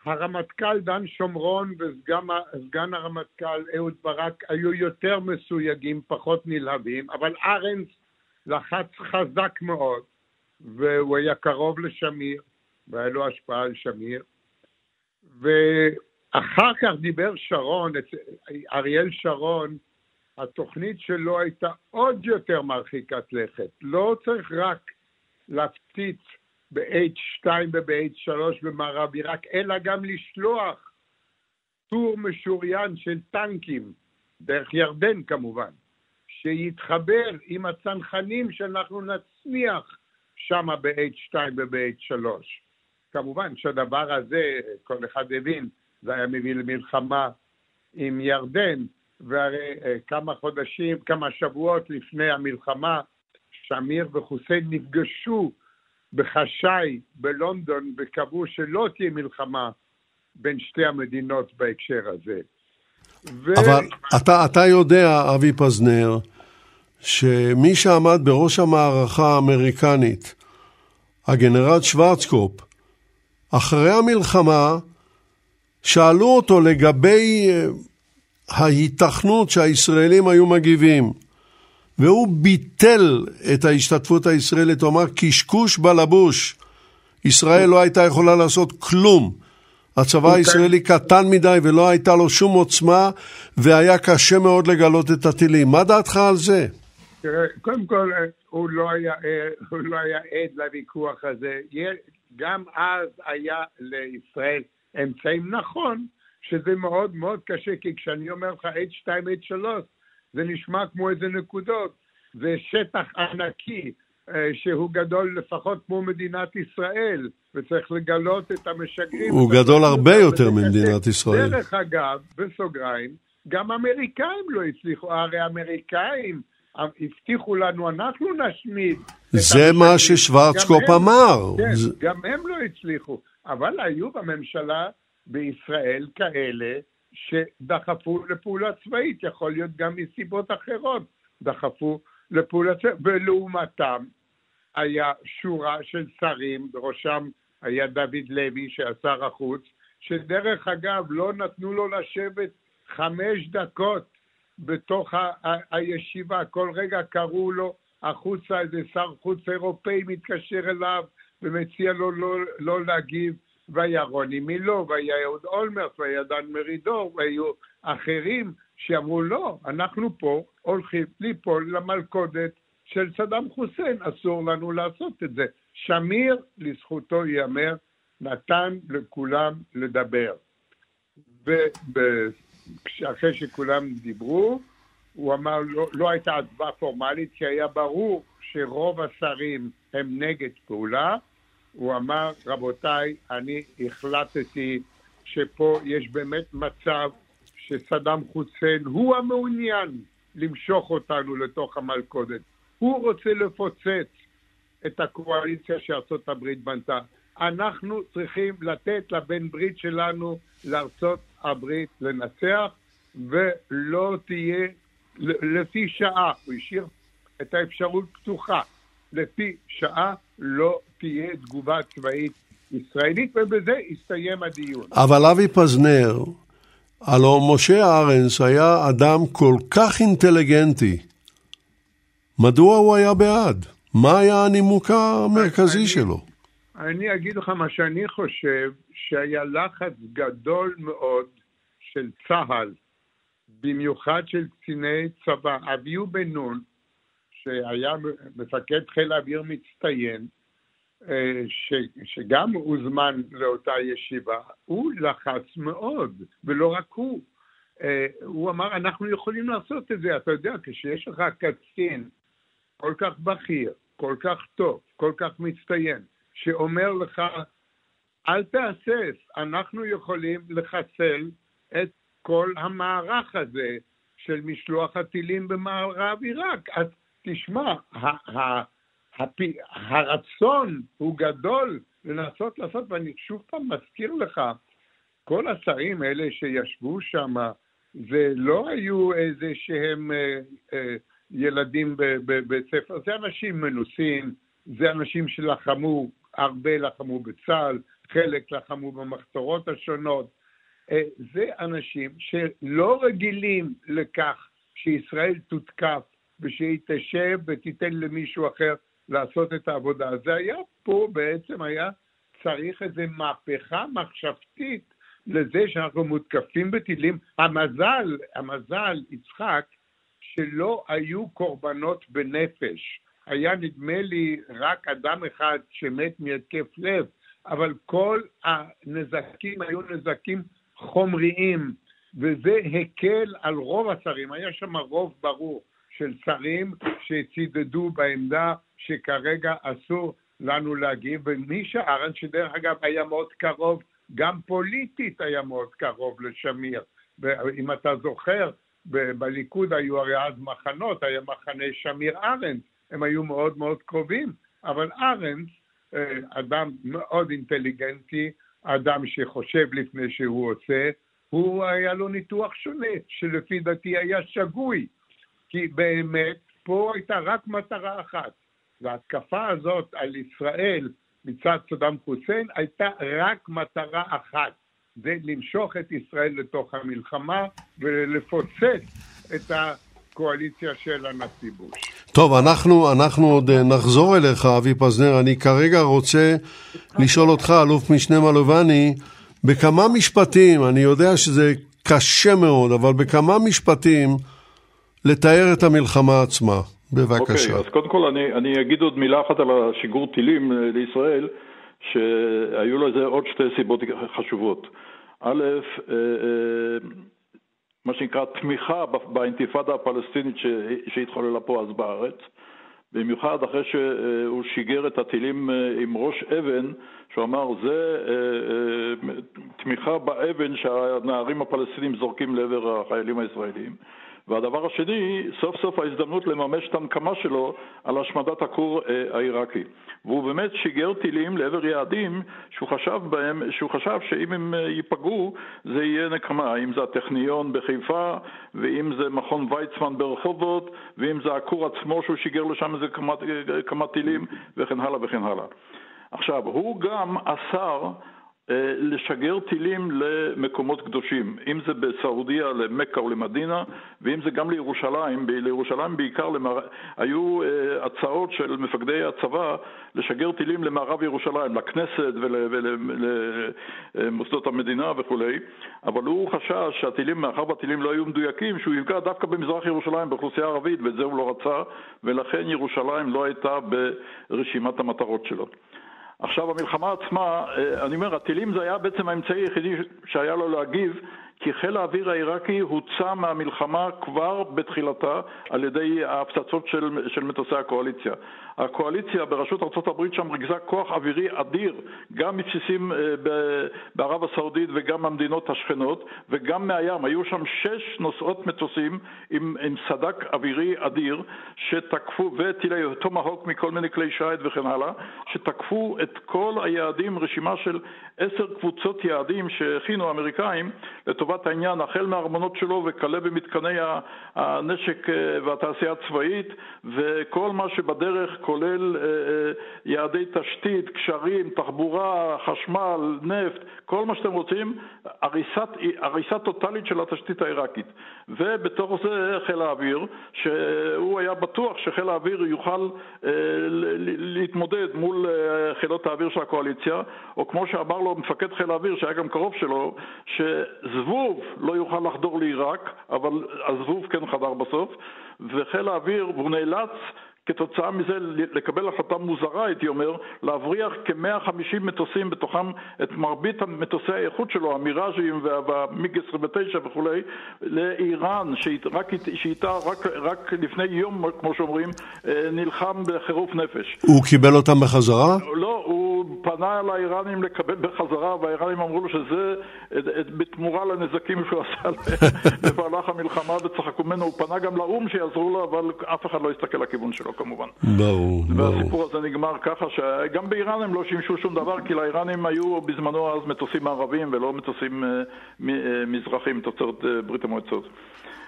[SPEAKER 6] הרמטכ"ל דן שומרון וסגן הרמטכ"ל אהוד ברק היו יותר מסויגים, פחות נלהבים, אבל ארנס לחץ חזק מאוד, והוא היה קרוב לשמיר, והיה לו השפעה על שמיר. ואחר כך דיבר שרון, אריאל שרון, התוכנית שלו הייתה עוד יותר מרחיקת לכת. לא צריך רק להפציץ ב-H2 וב-H3 במערב עיראק, אלא גם לשלוח טור משוריין של טנקים, דרך ירדן כמובן, שיתחבר עם הצנחנים שאנחנו נצמיח שם ב-H2 וב-H3. כמובן שהדבר הזה, כל אחד הבין, זה היה מביא למלחמה עם ירדן, והרי אה, כמה חודשים, כמה שבועות לפני המלחמה, שמיר וחוסיין נפגשו בחשאי בלונדון וקבעו שלא תהיה מלחמה בין שתי המדינות בהקשר הזה.
[SPEAKER 3] ו... אבל אתה, אתה יודע, אבי פזנר, שמי שעמד בראש המערכה האמריקנית, הגנרל שוורצקופ, אחרי המלחמה שאלו אותו לגבי אה, ההיתכנות שהישראלים היו מגיבים, והוא ביטל את ההשתתפות הישראלית, הוא אמר קשקוש בלבוש, ישראל לא הייתה יכולה לעשות כלום. הצבא. הישראלי קטן מדי ולא הייתה לו שום עוצמה והיה קשה מאוד לגלות את הטילים. מה דעתך על זה?
[SPEAKER 6] תראה, קודם כל, הוא לא היה, הוא לא היה עד לוויכוח הזה. גם אז היה לישראל אמצעים נכון, שזה מאוד מאוד קשה, כי כשאני אומר לך H2, H3, זה נשמע כמו איזה נקודות. זה שטח ענקי, אה, שהוא גדול לפחות כמו מדינת ישראל, וצריך לגלות את המשגרים.
[SPEAKER 3] הוא גדול הרבה יותר ממדינת ישראל.
[SPEAKER 6] דרך אגב, בסוגריים, גם אמריקאים לא הצליחו, הרי אמריקאים הבטיחו לנו, אנחנו נשמיד.
[SPEAKER 3] זה מה ששוורצקופ אמר.
[SPEAKER 6] כן, זה... גם הם לא הצליחו, אבל היו בממשלה בישראל כאלה שדחפו לפעולה צבאית, יכול להיות גם מסיבות אחרות, דחפו לפעולה צבאית, ולעומתם היה שורה של שרים, בראשם היה דוד לוי, שהיה שר החוץ, שדרך אגב לא נתנו לו לשבת חמש דקות בתוך ה- ה- הישיבה, כל רגע קראו לו החוצה, איזה שר חוץ אירופאי מתקשר אליו ומציע לו לא, לא להגיב, והיה רוני מילו, והיה אהוד אולמרט, והיה דן מרידור, והיו אחרים שאמרו לא, אנחנו פה הולכים ליפול למלכודת של סדאם חוסיין, אסור לנו לעשות את זה. שמיר, לזכותו ייאמר, נתן לכולם לדבר. ואחרי שכולם דיברו, הוא אמר, לא, לא הייתה הצבעה פורמלית, כי היה ברור שרוב השרים הם נגד פעולה, הוא אמר, רבותיי, אני החלטתי שפה יש באמת מצב שסדאם חוסיין הוא המעוניין למשוך אותנו לתוך המלכודת. הוא רוצה לפוצץ את הקואליציה שארצות הברית בנתה. אנחנו צריכים לתת לבן ברית שלנו, לארצות הברית, לנצח, ולא תהיה, לפי שעה, הוא השאיר את האפשרות פתוחה, לפי שעה לא תהיה תגובה צבאית ישראלית, ובזה הסתיים הדיון.
[SPEAKER 3] אבל אבי פזנר, הלוא משה ארנס היה אדם כל כך אינטליגנטי. מדוע הוא היה בעד? מה היה הנימוק המרכזי אני, שלו?
[SPEAKER 6] אני אגיד לך מה שאני חושב, שהיה לחץ גדול מאוד של צה"ל, במיוחד של קציני צבא. אביהו בן נון, שהיה מפקד חיל האוויר מצטיין, ש, שגם הוזמן לאותה ישיבה, הוא לחץ מאוד, ולא רק הוא. אה, הוא אמר, אנחנו יכולים לעשות את זה. אתה יודע, כשיש לך קצין כל כך בכיר, כל כך טוב, כל כך מצטיין, שאומר לך, אל תהסס, אנחנו יכולים לחסל את כל המערך הזה של משלוח הטילים במערב עיראק. אז תשמע, הרצון הוא גדול לנסות לעשות, ואני שוב פעם מזכיר לך, כל השרים האלה שישבו שם, זה לא היו איזה שהם אה, אה, ילדים בבית ספר, זה אנשים מנוסים, זה אנשים שלחמו, הרבה לחמו בצה"ל, חלק לחמו במחתרות השונות. אה, זה אנשים שלא רגילים לכך שישראל תותקף ושהיא תשב ותיתן למישהו אחר לעשות את העבודה. זה היה פה בעצם היה צריך איזו מהפכה מחשבתית לזה שאנחנו מותקפים בטילים. המזל, המזל, יצחק, שלא היו קורבנות בנפש. היה נדמה לי רק אדם אחד שמת מהתקף לב, אבל כל הנזקים היו נזקים חומריים, וזה הקל על רוב השרים, היה שם רוב ברור של שרים שצידדו בעמדה שכרגע אסור לנו להגיב, ומישה ארנס, שדרך אגב היה מאוד קרוב, גם פוליטית היה מאוד קרוב לשמיר. ואם אתה זוכר, ב- בליכוד היו הרי אז מחנות, היה מחנה שמיר ארנס, הם היו מאוד מאוד קרובים, אבל ארנס, אה, אדם מאוד אינטליגנטי, אדם שחושב לפני שהוא עושה, הוא היה לו ניתוח שונה, שלפי דעתי היה שגוי, כי באמת פה הייתה רק מטרה אחת, וההתקפה הזאת על ישראל מצד סדאם חוסיין הייתה רק מטרה אחת, זה למשוך את ישראל לתוך המלחמה ולפוצץ את הקואליציה של הנשיא בוש.
[SPEAKER 3] טוב, אנחנו, אנחנו עוד אה, נחזור אליך, אבי פזנר. אני כרגע רוצה לשאול אותך, אלוף משנה מלובני, בכמה משפטים, אני יודע שזה קשה מאוד, אבל בכמה משפטים לתאר את המלחמה עצמה. בבקשה.
[SPEAKER 4] אוקיי, אז קודם כל אני, אני אגיד עוד מילה אחת על השיגור טילים אה, לישראל, שהיו לזה עוד שתי סיבות חשובות. א', אה, מה שנקרא תמיכה באינתיפאדה הפלסטינית שהתחוללה פה אז בארץ, במיוחד אחרי שהוא שיגר את הטילים אה, עם ראש אבן, שהוא אמר זה אה, אה, תמיכה באבן שהנערים הפלסטינים זורקים לעבר החיילים הישראלים. והדבר השני, סוף סוף ההזדמנות לממש את הנקמה שלו על השמדת הכור אה, העיראקי. והוא באמת שיגר טילים לעבר יעדים שהוא חשב בהם, שהוא חשב שאם הם אה, ייפגעו זה יהיה נקמה, אם זה הטכניון בחיפה, ואם זה מכון ויצמן ברחובות, ואם זה הכור עצמו שהוא שיגר לשם איזה כמה, אה, כמה טילים, וכן הלאה וכן הלאה. עכשיו, הוא גם אסר לשגר טילים למקומות קדושים, אם זה בסעודיה למכה או למדינה, ואם זה גם לירושלים, לירושלים בעיקר למר... היו אה, הצעות של מפקדי הצבא לשגר טילים למערב ירושלים, לכנסת ולמוסדות ול... המדינה וכולי, אבל הוא חשש שהטילים, מאחר והטילים לא היו מדויקים, שהוא יפגע דווקא במזרח ירושלים, באוכלוסייה הערבית, ואת זה הוא לא רצה, ולכן ירושלים לא הייתה ברשימת המטרות שלו. עכשיו המלחמה עצמה, אה, אני אומר, הטילים זה היה בעצם האמצעי היחידי שהיה לו להגיב, כי חיל האוויר העיראקי הוצא מהמלחמה כבר בתחילתה על ידי ההפצצות של, של מטוסי הקואליציה. הקואליציה בראשות ארה"ב שם ריכזה כוח אווירי אדיר, גם מבסיסים אה, בערב הסעודית וגם מהמדינות השכנות, וגם מהים. היו שם שש נוסעות מטוסים עם, עם סדק אווירי אדיר, שתקפו, וטילי טומהוק מכל מיני כלי שיט וכן הלאה, שתקפו את כל היעדים, רשימה של עשר קבוצות יעדים שהכינו האמריקאים לטובת העניין, החל מהארמונות שלו וכלה במתקני הנשק אה, והתעשייה הצבאית, וכל מה שבדרך כולל אה, אה, יעדי תשתית, קשרים, תחבורה, חשמל, נפט, כל מה שאתם רוצים, הריסת, הריסה טוטאלית של התשתית העיראקית. ובתוך זה חיל האוויר, שהוא היה בטוח שחיל האוויר יוכל להתמודד מול חילות האוויר של הקואליציה, או כמו שאמר לו מפקד חיל האוויר, שהיה גם קרוב שלו, שזבוב לא יוכל לחדור לעיראק, אבל הזבוב כן חדר בסוף, וחיל האוויר, והוא נאלץ כתוצאה מזה לקבל החלטה מוזרה, הייתי אומר, להבריח כ-150 מטוסים, בתוכם את מרבית מטוסי האיכות שלו, המיראז'ים והמיג 29 וכולי, לאיראן, שאיתה רק, רק לפני יום, כמו שאומרים, אה, נלחם בחירוף נפש.
[SPEAKER 3] הוא קיבל אותם בחזרה?
[SPEAKER 4] לא, הוא פנה לאיראנים לקבל בחזרה, והאיראנים אמרו לו שזה בתמורה לנזקים שהוא [LAUGHS] עשה במהלך המלחמה וצחקו ממנו. הוא פנה גם לאו"ם שיעזרו לו, אבל אף אחד לא הסתכל לכיוון שלו. כמובן.
[SPEAKER 3] ברור,
[SPEAKER 4] ברור. והסיפור הזה נגמר ככה שגם באיראן הם לא שימשו שום דבר, כי לאיראנים היו בזמנו אז מטוסים ערבים ולא מטוסים אה, אה, מזרחים תוצרת אה, ברית המועצות.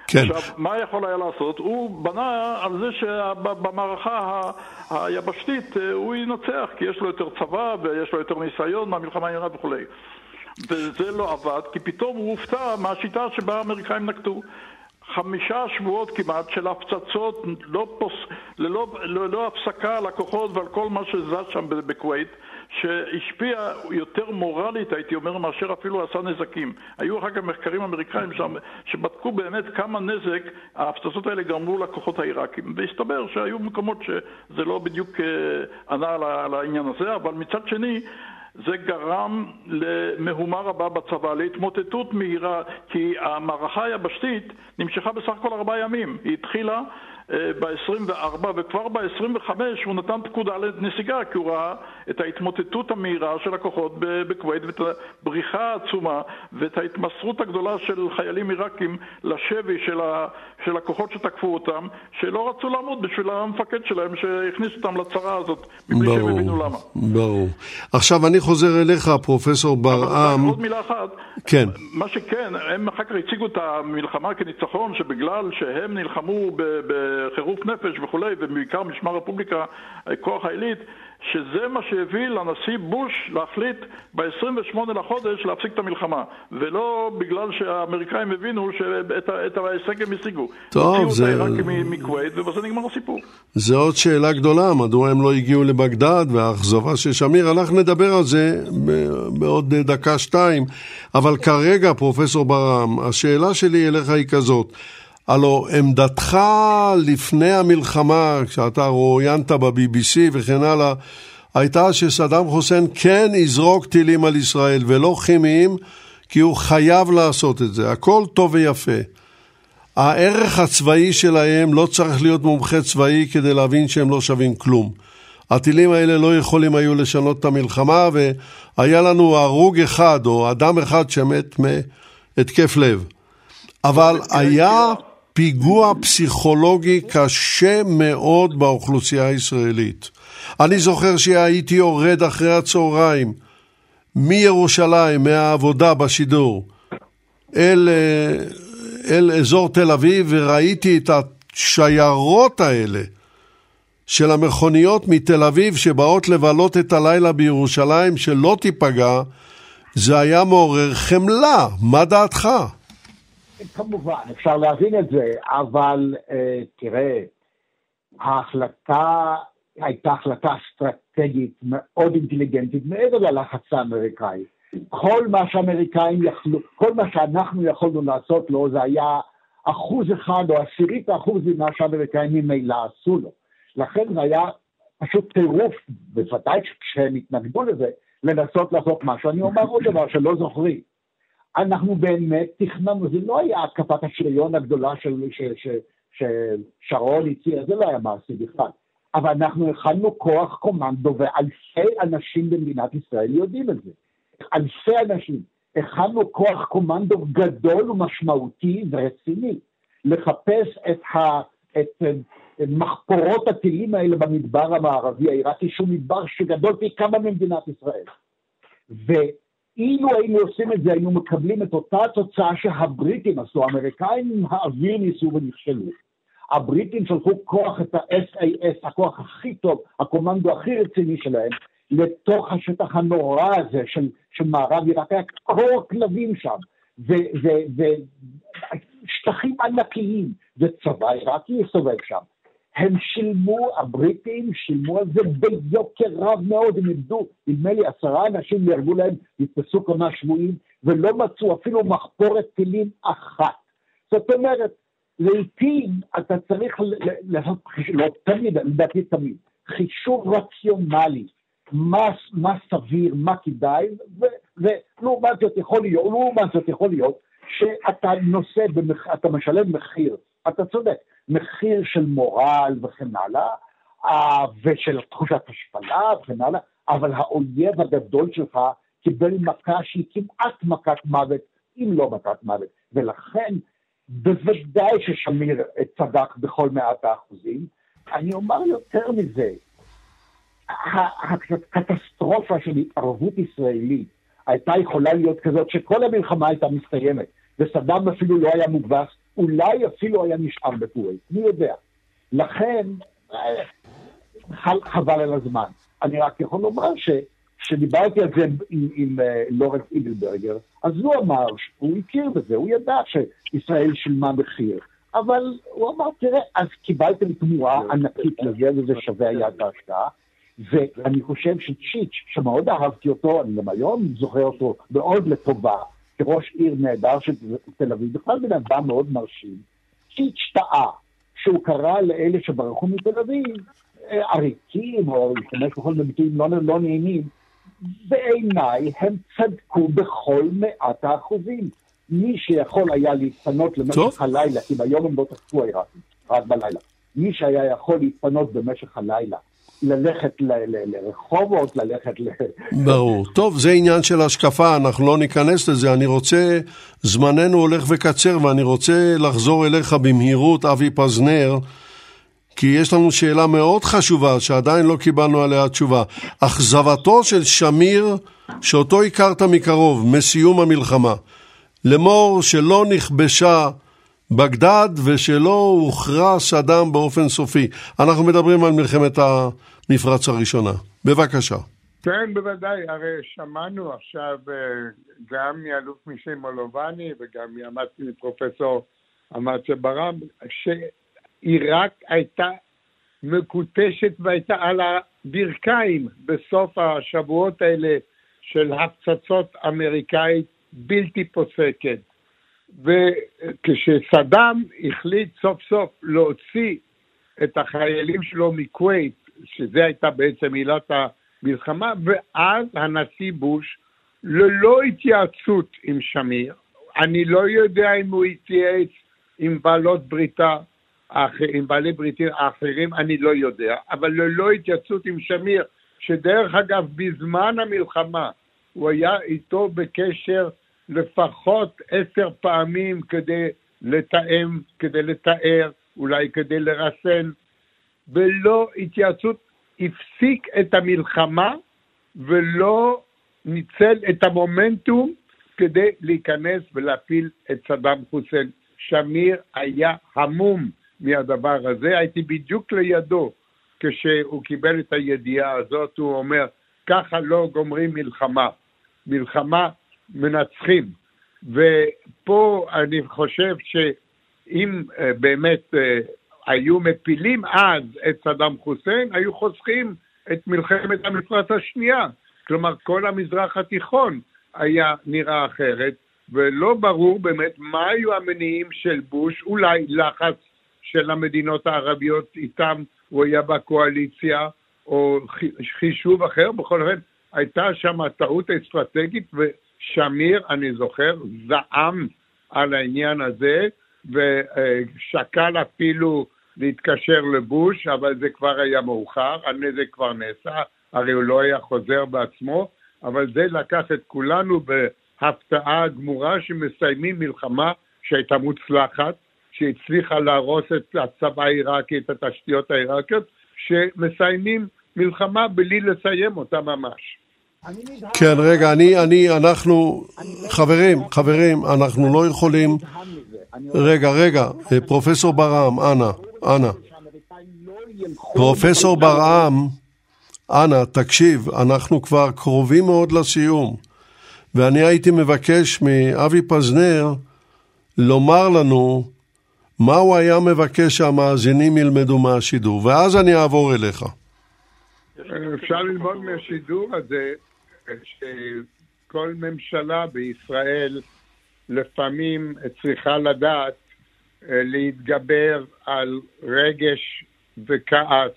[SPEAKER 3] כן.
[SPEAKER 4] עכשיו, מה יכול היה לעשות? הוא בנה על זה שבמערכה היבשתית הוא ינצח, כי יש לו יותר צבא ויש לו יותר ניסיון מהמלחמה העיראקית וכולי. וזה לא עבד, כי פתאום הוא הופתע מהשיטה שבה האמריקאים נקטו. חמישה שבועות כמעט של הפצצות לא פוס, ללא, ללא הפסקה על הכוחות ועל כל מה שזז שם בכווית שהשפיע יותר מורלית, הייתי אומר, מאשר אפילו עשה נזקים. היו אחר כך מחקרים אמריקאים שם שבדקו באמת כמה נזק ההפצצות האלה גרמו לכוחות העיראקים. והסתבר שהיו מקומות שזה לא בדיוק אה, ענה על העניין הזה, אבל מצד שני זה גרם למהומה רבה בצבא, להתמוטטות מהירה, כי המערכה היבשתית נמשכה בסך הכל ארבעה ימים. היא התחילה ב-24 וכבר ב-25 הוא נתן פקודה לנסיגה כי הוא ראה את ההתמוטטות המהירה של הכוחות בכווית ואת הבריחה העצומה ואת ההתמסרות הגדולה של חיילים עיראקים לשבי של, ה, של הכוחות שתקפו אותם שלא רצו לעמוד בשביל המפקד שלהם שהכניס אותם לצרה הזאת מבלי שהם הבינו למה.
[SPEAKER 3] ברור. עכשיו אני חוזר אליך פרופסור ברעם.
[SPEAKER 4] עוד מילה אחת.
[SPEAKER 3] כן.
[SPEAKER 4] מה שכן, הם אחר כך הציגו את המלחמה כניצחון שבגלל שהם נלחמו ב... ב חירוף נפש וכולי, ובעיקר משמר רפובליקה, כוח העילית, שזה מה שהביא לנשיא בוש להחליט ב-28 לחודש להפסיק את המלחמה, ולא בגלל שהאמריקאים הבינו שאת ההישג הם השיגו.
[SPEAKER 3] טוב, זה...
[SPEAKER 4] הוציאו את העיראקים מכווית, ובזה נגמר הסיפור.
[SPEAKER 3] זה עוד שאלה גדולה, מדוע הם לא הגיעו לבגדד והאכזבה של שמיר. אנחנו נדבר על זה בעוד דקה-שתיים, אבל כרגע, פרופסור ברם, השאלה שלי אליך היא כזאת. הלו עמדתך לפני המלחמה, כשאתה רואיינת ב-BBC וכן הלאה, הייתה שסדאם חוסיין כן יזרוק טילים על ישראל ולא כימיים, כי הוא חייב לעשות את זה. הכל טוב ויפה. הערך הצבאי שלהם לא צריך להיות מומחה צבאי כדי להבין שהם לא שווים כלום. הטילים האלה לא יכולים היו לשנות את המלחמה, והיה לנו הרוג אחד או אדם אחד שמת מהתקף לב. אבל היה פיגוע פסיכולוגי קשה מאוד באוכלוסייה הישראלית. אני זוכר שהייתי יורד אחרי הצהריים מירושלים, מהעבודה בשידור, אל, אה, אל אזור תל אביב וראיתי את השיירות האלה של המכוניות מתל אביב שבאות לבלות את הלילה בירושלים שלא תיפגע, זה היה מעורר חמלה. מה דעתך?
[SPEAKER 5] כמובן, אפשר להבין את זה, אבל אה, תראה, ההחלטה הייתה החלטה אסטרטגית מאוד אינטליגנטית מעבר ללחץ האמריקאי. כל מה שהאמריקאים יכלו, כל מה שאנחנו יכולנו לעשות לו זה היה אחוז אחד או עשירית האחוז ממה שהאמריקאים ממילא עשו לו. לכן זה היה פשוט טירוף, בוודאי כשהם התנגדו לזה, לנסות לעשות משהו. אני אומר עוד דבר שלא זוכרים. אנחנו באמת תכננו, זה לא היה הקפת השריון הגדולה של, ששרון הציע, זה לא היה מעשי בכלל. אבל אנחנו הכנו כוח קומנדו, ואלפי אנשים במדינת ישראל יודעים את זה. אלפי אנשים. הכנו כוח קומנדו גדול ומשמעותי ורציני לחפש את, ה, את, את מחפורות הטילים האלה במדבר המערבי העיראקי, שהוא מדבר שגדול פי כמה ממדינת ישראל. ואילו היינו עושים את זה, היינו מקבלים את אותה תוצאה שהבריטים עשו, האמריקאים האוויר ניסו ונכשלו. הבריטים שלחו כוח, את ה-SAS, הכוח הכי טוב, הקומנדו הכי רציני שלהם, לתוך השטח הנורא הזה של, של מערב עיראק, היה קור כלבים שם, ושטחים ענקיים, וצבא עיראקי הסתובב שם. הם שילמו, הבריטים שילמו על זה ביוקר רב מאוד, הם איבדו, נדמה לי עשרה אנשים נהרגו להם, נתפסו כמה שבויים, ולא מצאו אפילו מחפורת טילים אחת. זאת אומרת, לעיתים אתה צריך לעשות, לא תמיד, לדעתי תמיד, חישוב רציונלי, מה, מה סביר, מה כדאי, ולעומת זאת יכול להיות, לעומת זאת יכול להיות שאתה נושא, במח, אתה משלם מחיר, אתה צודק, מחיר של מורל וכן הלאה, אה, ושל תחושת השפלה וכן הלאה, אבל האויב הגדול שלך קיבל מכה שהיא כמעט מכת מוות, אם לא מכת מוות, ולכן בוודאי ששמיר צדק בכל מאת האחוזים. אני אומר יותר מזה, הקטסטרופה של התערבות ישראלית הייתה יכולה להיות כזאת שכל המלחמה הייתה מסתיימת, וסדאם אפילו לא היה מוגבס, אולי אפילו היה נשאר בכווית, מי יודע. לכן, חבל על הזמן. אני רק יכול לומר שכשדיברתי על זה עם, עם uh, לורנס איגלברגר, אז הוא אמר, הוא הכיר בזה, הוא ידע שישראל שילמה מחיר. אבל הוא אמר, תראה, אז קיבלתם תמורה ענקית לזה, וזה שווה היה את ההשקעה. ואני חושב שצ'יץ', שמאוד אהבתי אותו, אני גם היום זוכר אותו מאוד לטובה, כראש עיר נהדר של תל אביב, בכלל בן אדם מאוד מרשים. צ'יץ' טעה, שהוא קרא לאלה שברחו מתל אביב אה, עריקים, או להשתמש בכל מיני ביטויים לא, לא נעימים, בעיניי הם צדקו בכל מאת האחוזים. מי שיכול היה להתפנות למשך הלילה, כי ביום הם לא תקפו העיראקים, רק בלילה. מי שהיה יכול להתפנות במשך הלילה ללכת לרחובות, ללכת ל...
[SPEAKER 3] ברור. טוב, זה עניין של השקפה, אנחנו לא ניכנס לזה. אני רוצה, זמננו הולך וקצר, ואני רוצה לחזור אליך במהירות, אבי פזנר, כי יש לנו שאלה מאוד חשובה, שעדיין לא קיבלנו עליה תשובה. אכזבתו של שמיר, שאותו הכרת מקרוב, מסיום המלחמה. לאמור שלא נכבשה בגדד ושלא הוכרע סדאם באופן סופי. אנחנו מדברים על מלחמת המפרץ הראשונה. בבקשה.
[SPEAKER 6] כן, בוודאי. הרי שמענו עכשיו אה, גם מאלוף משנה מולובני וגם מפרופסור אמציה ברם, שעיראק הייתה מקוטשת והייתה על הברכיים בסוף השבועות האלה של הפצצות אמריקאית בלתי פוסקת. וכשסדאם החליט סוף סוף להוציא את החיילים שלו מכווית, שזה הייתה בעצם עילת המלחמה, ואז הנשיא בוש, ללא התייעצות עם שמיר, אני לא יודע אם הוא התייעץ עם בעלות בריתה, עם בעלי בריתים האחרים, אני לא יודע, אבל ללא התייעצות עם שמיר, שדרך אגב, בזמן המלחמה הוא היה איתו בקשר לפחות עשר פעמים כדי לתאם, כדי לתאר, אולי כדי לרסן, ולא התייעצות, הפסיק את המלחמה ולא ניצל את המומנטום כדי להיכנס ולהפיל את סדאם חוסיין. שמיר היה המום מהדבר הזה, הייתי בדיוק לידו כשהוא קיבל את הידיעה הזאת, הוא אומר, ככה לא גומרים מלחמה. מלחמה מנצחים. ופה אני חושב שאם אה, באמת אה, היו מפילים אז את סדאם חוסיין, היו חוסכים את מלחמת המפרץ השנייה. כלומר, כל המזרח התיכון היה נראה אחרת, ולא ברור באמת מה היו המניעים של בוש, אולי לחץ של המדינות הערביות איתם הוא היה בקואליציה, או חישוב אחר, בכל אופן הייתה שם טעות אסטרטגית, שמיר, אני זוכר, זעם על העניין הזה, ושקל אפילו להתקשר לבוש, אבל זה כבר היה מאוחר, הנזק כבר נעשה, הרי הוא לא היה חוזר בעצמו, אבל זה לקח את כולנו בהפתעה גמורה שמסיימים מלחמה שהייתה מוצלחת, שהצליחה להרוס את הצבא העיראקי, את התשתיות העיראקיות, שמסיימים מלחמה בלי לסיים אותה ממש.
[SPEAKER 3] כן, רגע, אני, אני, אנחנו, חברים, חברים, אנחנו לא יכולים... רגע, רגע, פרופסור ברעם, אנא, אנא. פרופסור ברעם, אנא, תקשיב, אנחנו כבר קרובים מאוד לסיום, ואני הייתי מבקש מאבי פזנר לומר לנו מה הוא היה מבקש שהמאזינים ילמדו מהשידור, ואז אני אעבור אליך.
[SPEAKER 6] אפשר ללמוד מהשידור הזה שכל ממשלה בישראל לפעמים צריכה לדעת אה, להתגבר על רגש וכעס,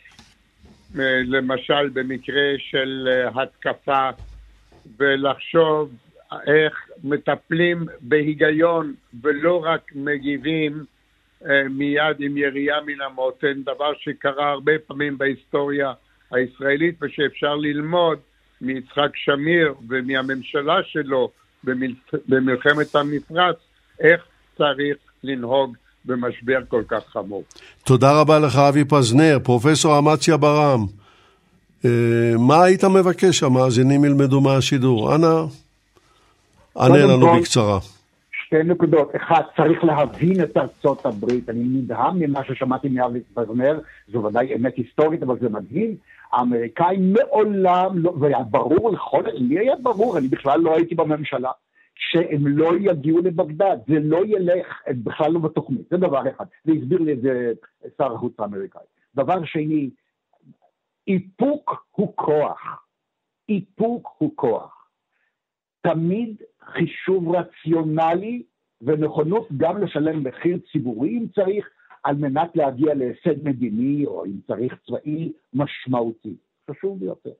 [SPEAKER 6] אה, למשל במקרה של אה, התקפה, ולחשוב איך מטפלים בהיגיון ולא רק מגיבים מיד עם ירייה מן המותן, דבר שקרה הרבה פעמים בהיסטוריה הישראלית ושאפשר ללמוד מיצחק שמיר ומהממשלה שלו במלחמת המפרץ, איך צריך לנהוג במשבר כל כך חמור.
[SPEAKER 3] תודה רבה לך, אבי פזנר. פרופסור אמציה ברם, אה, מה היית מבקש שהמאזינים ילמדו מהשידור? אנא, ענה לנו כל, בקצרה.
[SPEAKER 5] שתי נקודות. אחד, צריך להבין את ארצות הברית. אני נדהם ממה ששמעתי מאבי פזנר, זו ודאי אמת היסטורית, אבל זה מדהים. האמריקאים מעולם לא, והיה ברור לכל, לי היה ברור, אני בכלל לא הייתי בממשלה, שהם לא יגיעו לבגדד, זה לא ילך, הם בכלל לא בתוכנית, זה דבר אחד, והסביר לי את זה שר החוץ האמריקאי. דבר שני, איפוק הוא כוח, איפוק הוא כוח. תמיד חישוב רציונלי ונכונות גם לשלם מחיר ציבורי אם צריך, על מנת להגיע להישג מדיני, או אם צריך צבאי, משמעותי. חשוב ביותר.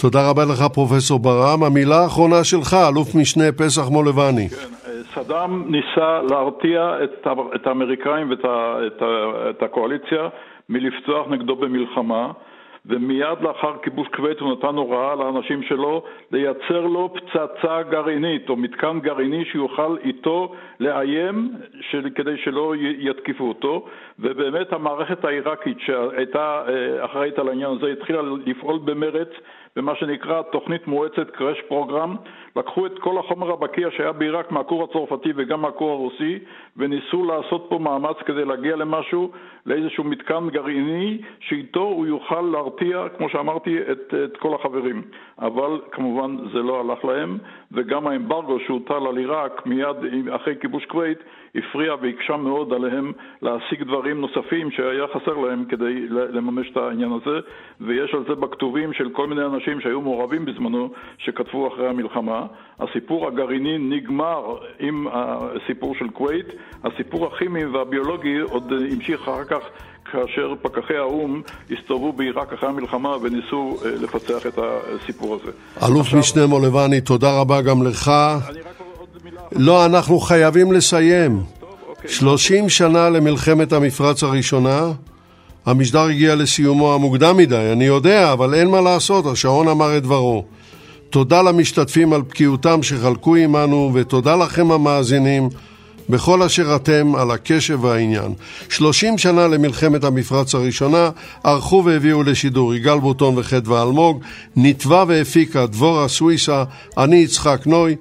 [SPEAKER 3] תודה רבה לך, פרופסור ברעם. המילה האחרונה שלך, אלוף משנה פסח מולבני.
[SPEAKER 4] כן, סדאם ניסה להרתיע את, את האמריקאים ואת את, את הקואליציה מלפתוח נגדו במלחמה. ומיד לאחר כיבוש כווית הוא נתן הוראה לאנשים שלו לייצר לו פצצה גרעינית או מתקן גרעיני שיוכל איתו לאיים של, כדי שלא יתקיפו אותו. ובאמת המערכת העיראקית שהייתה אה, אחראית על העניין הזה התחילה לפעול במרץ במה שנקרא תוכנית מועצת קראש פרוגרם. לקחו את כל החומר הבקיע שהיה בעיראק מהכור הצרפתי וגם מהכור הרוסי וניסו לעשות פה מאמץ כדי להגיע למשהו, לאיזשהו מתקן גרעיני שאיתו הוא יוכל להרתיע, כמו שאמרתי, את, את כל החברים. אבל כמובן זה לא הלך להם וגם האמברגו שהוטל על עיראק מיד אחרי כיבוש כווית הפריע והקשה מאוד עליהם להשיג דברים נוספים שהיה חסר להם כדי לממש את העניין הזה ויש על זה בכתובים של כל מיני אנשים שהיו מעורבים בזמנו שכתבו אחרי המלחמה. הסיפור הגרעיני נגמר עם הסיפור של כווית, הסיפור הכימי והביולוגי עוד המשיך אחר כך כאשר פקחי האו"ם הסתובבו בעיראק אחרי המלחמה וניסו אה, לפצח את הסיפור הזה.
[SPEAKER 3] אלוף עכשיו... משנה מולבני, תודה רבה גם לך. לא, אנחנו חייבים לסיים. אוקיי. שלושים שנה למלחמת המפרץ הראשונה, המשדר הגיע לסיומו המוקדם מדי, אני יודע, אבל אין מה לעשות, השעון אמר את דברו. תודה למשתתפים על בקיאותם שחלקו עמנו, ותודה לכם המאזינים. בכל אשר אתם על הקשב והעניין. שלושים שנה למלחמת המפרץ הראשונה, ערכו והביאו לשידור יגאל בוטון וחדווה אלמוג, נתבע והפיקה דבורה סוויסה, אני יצחק נוי.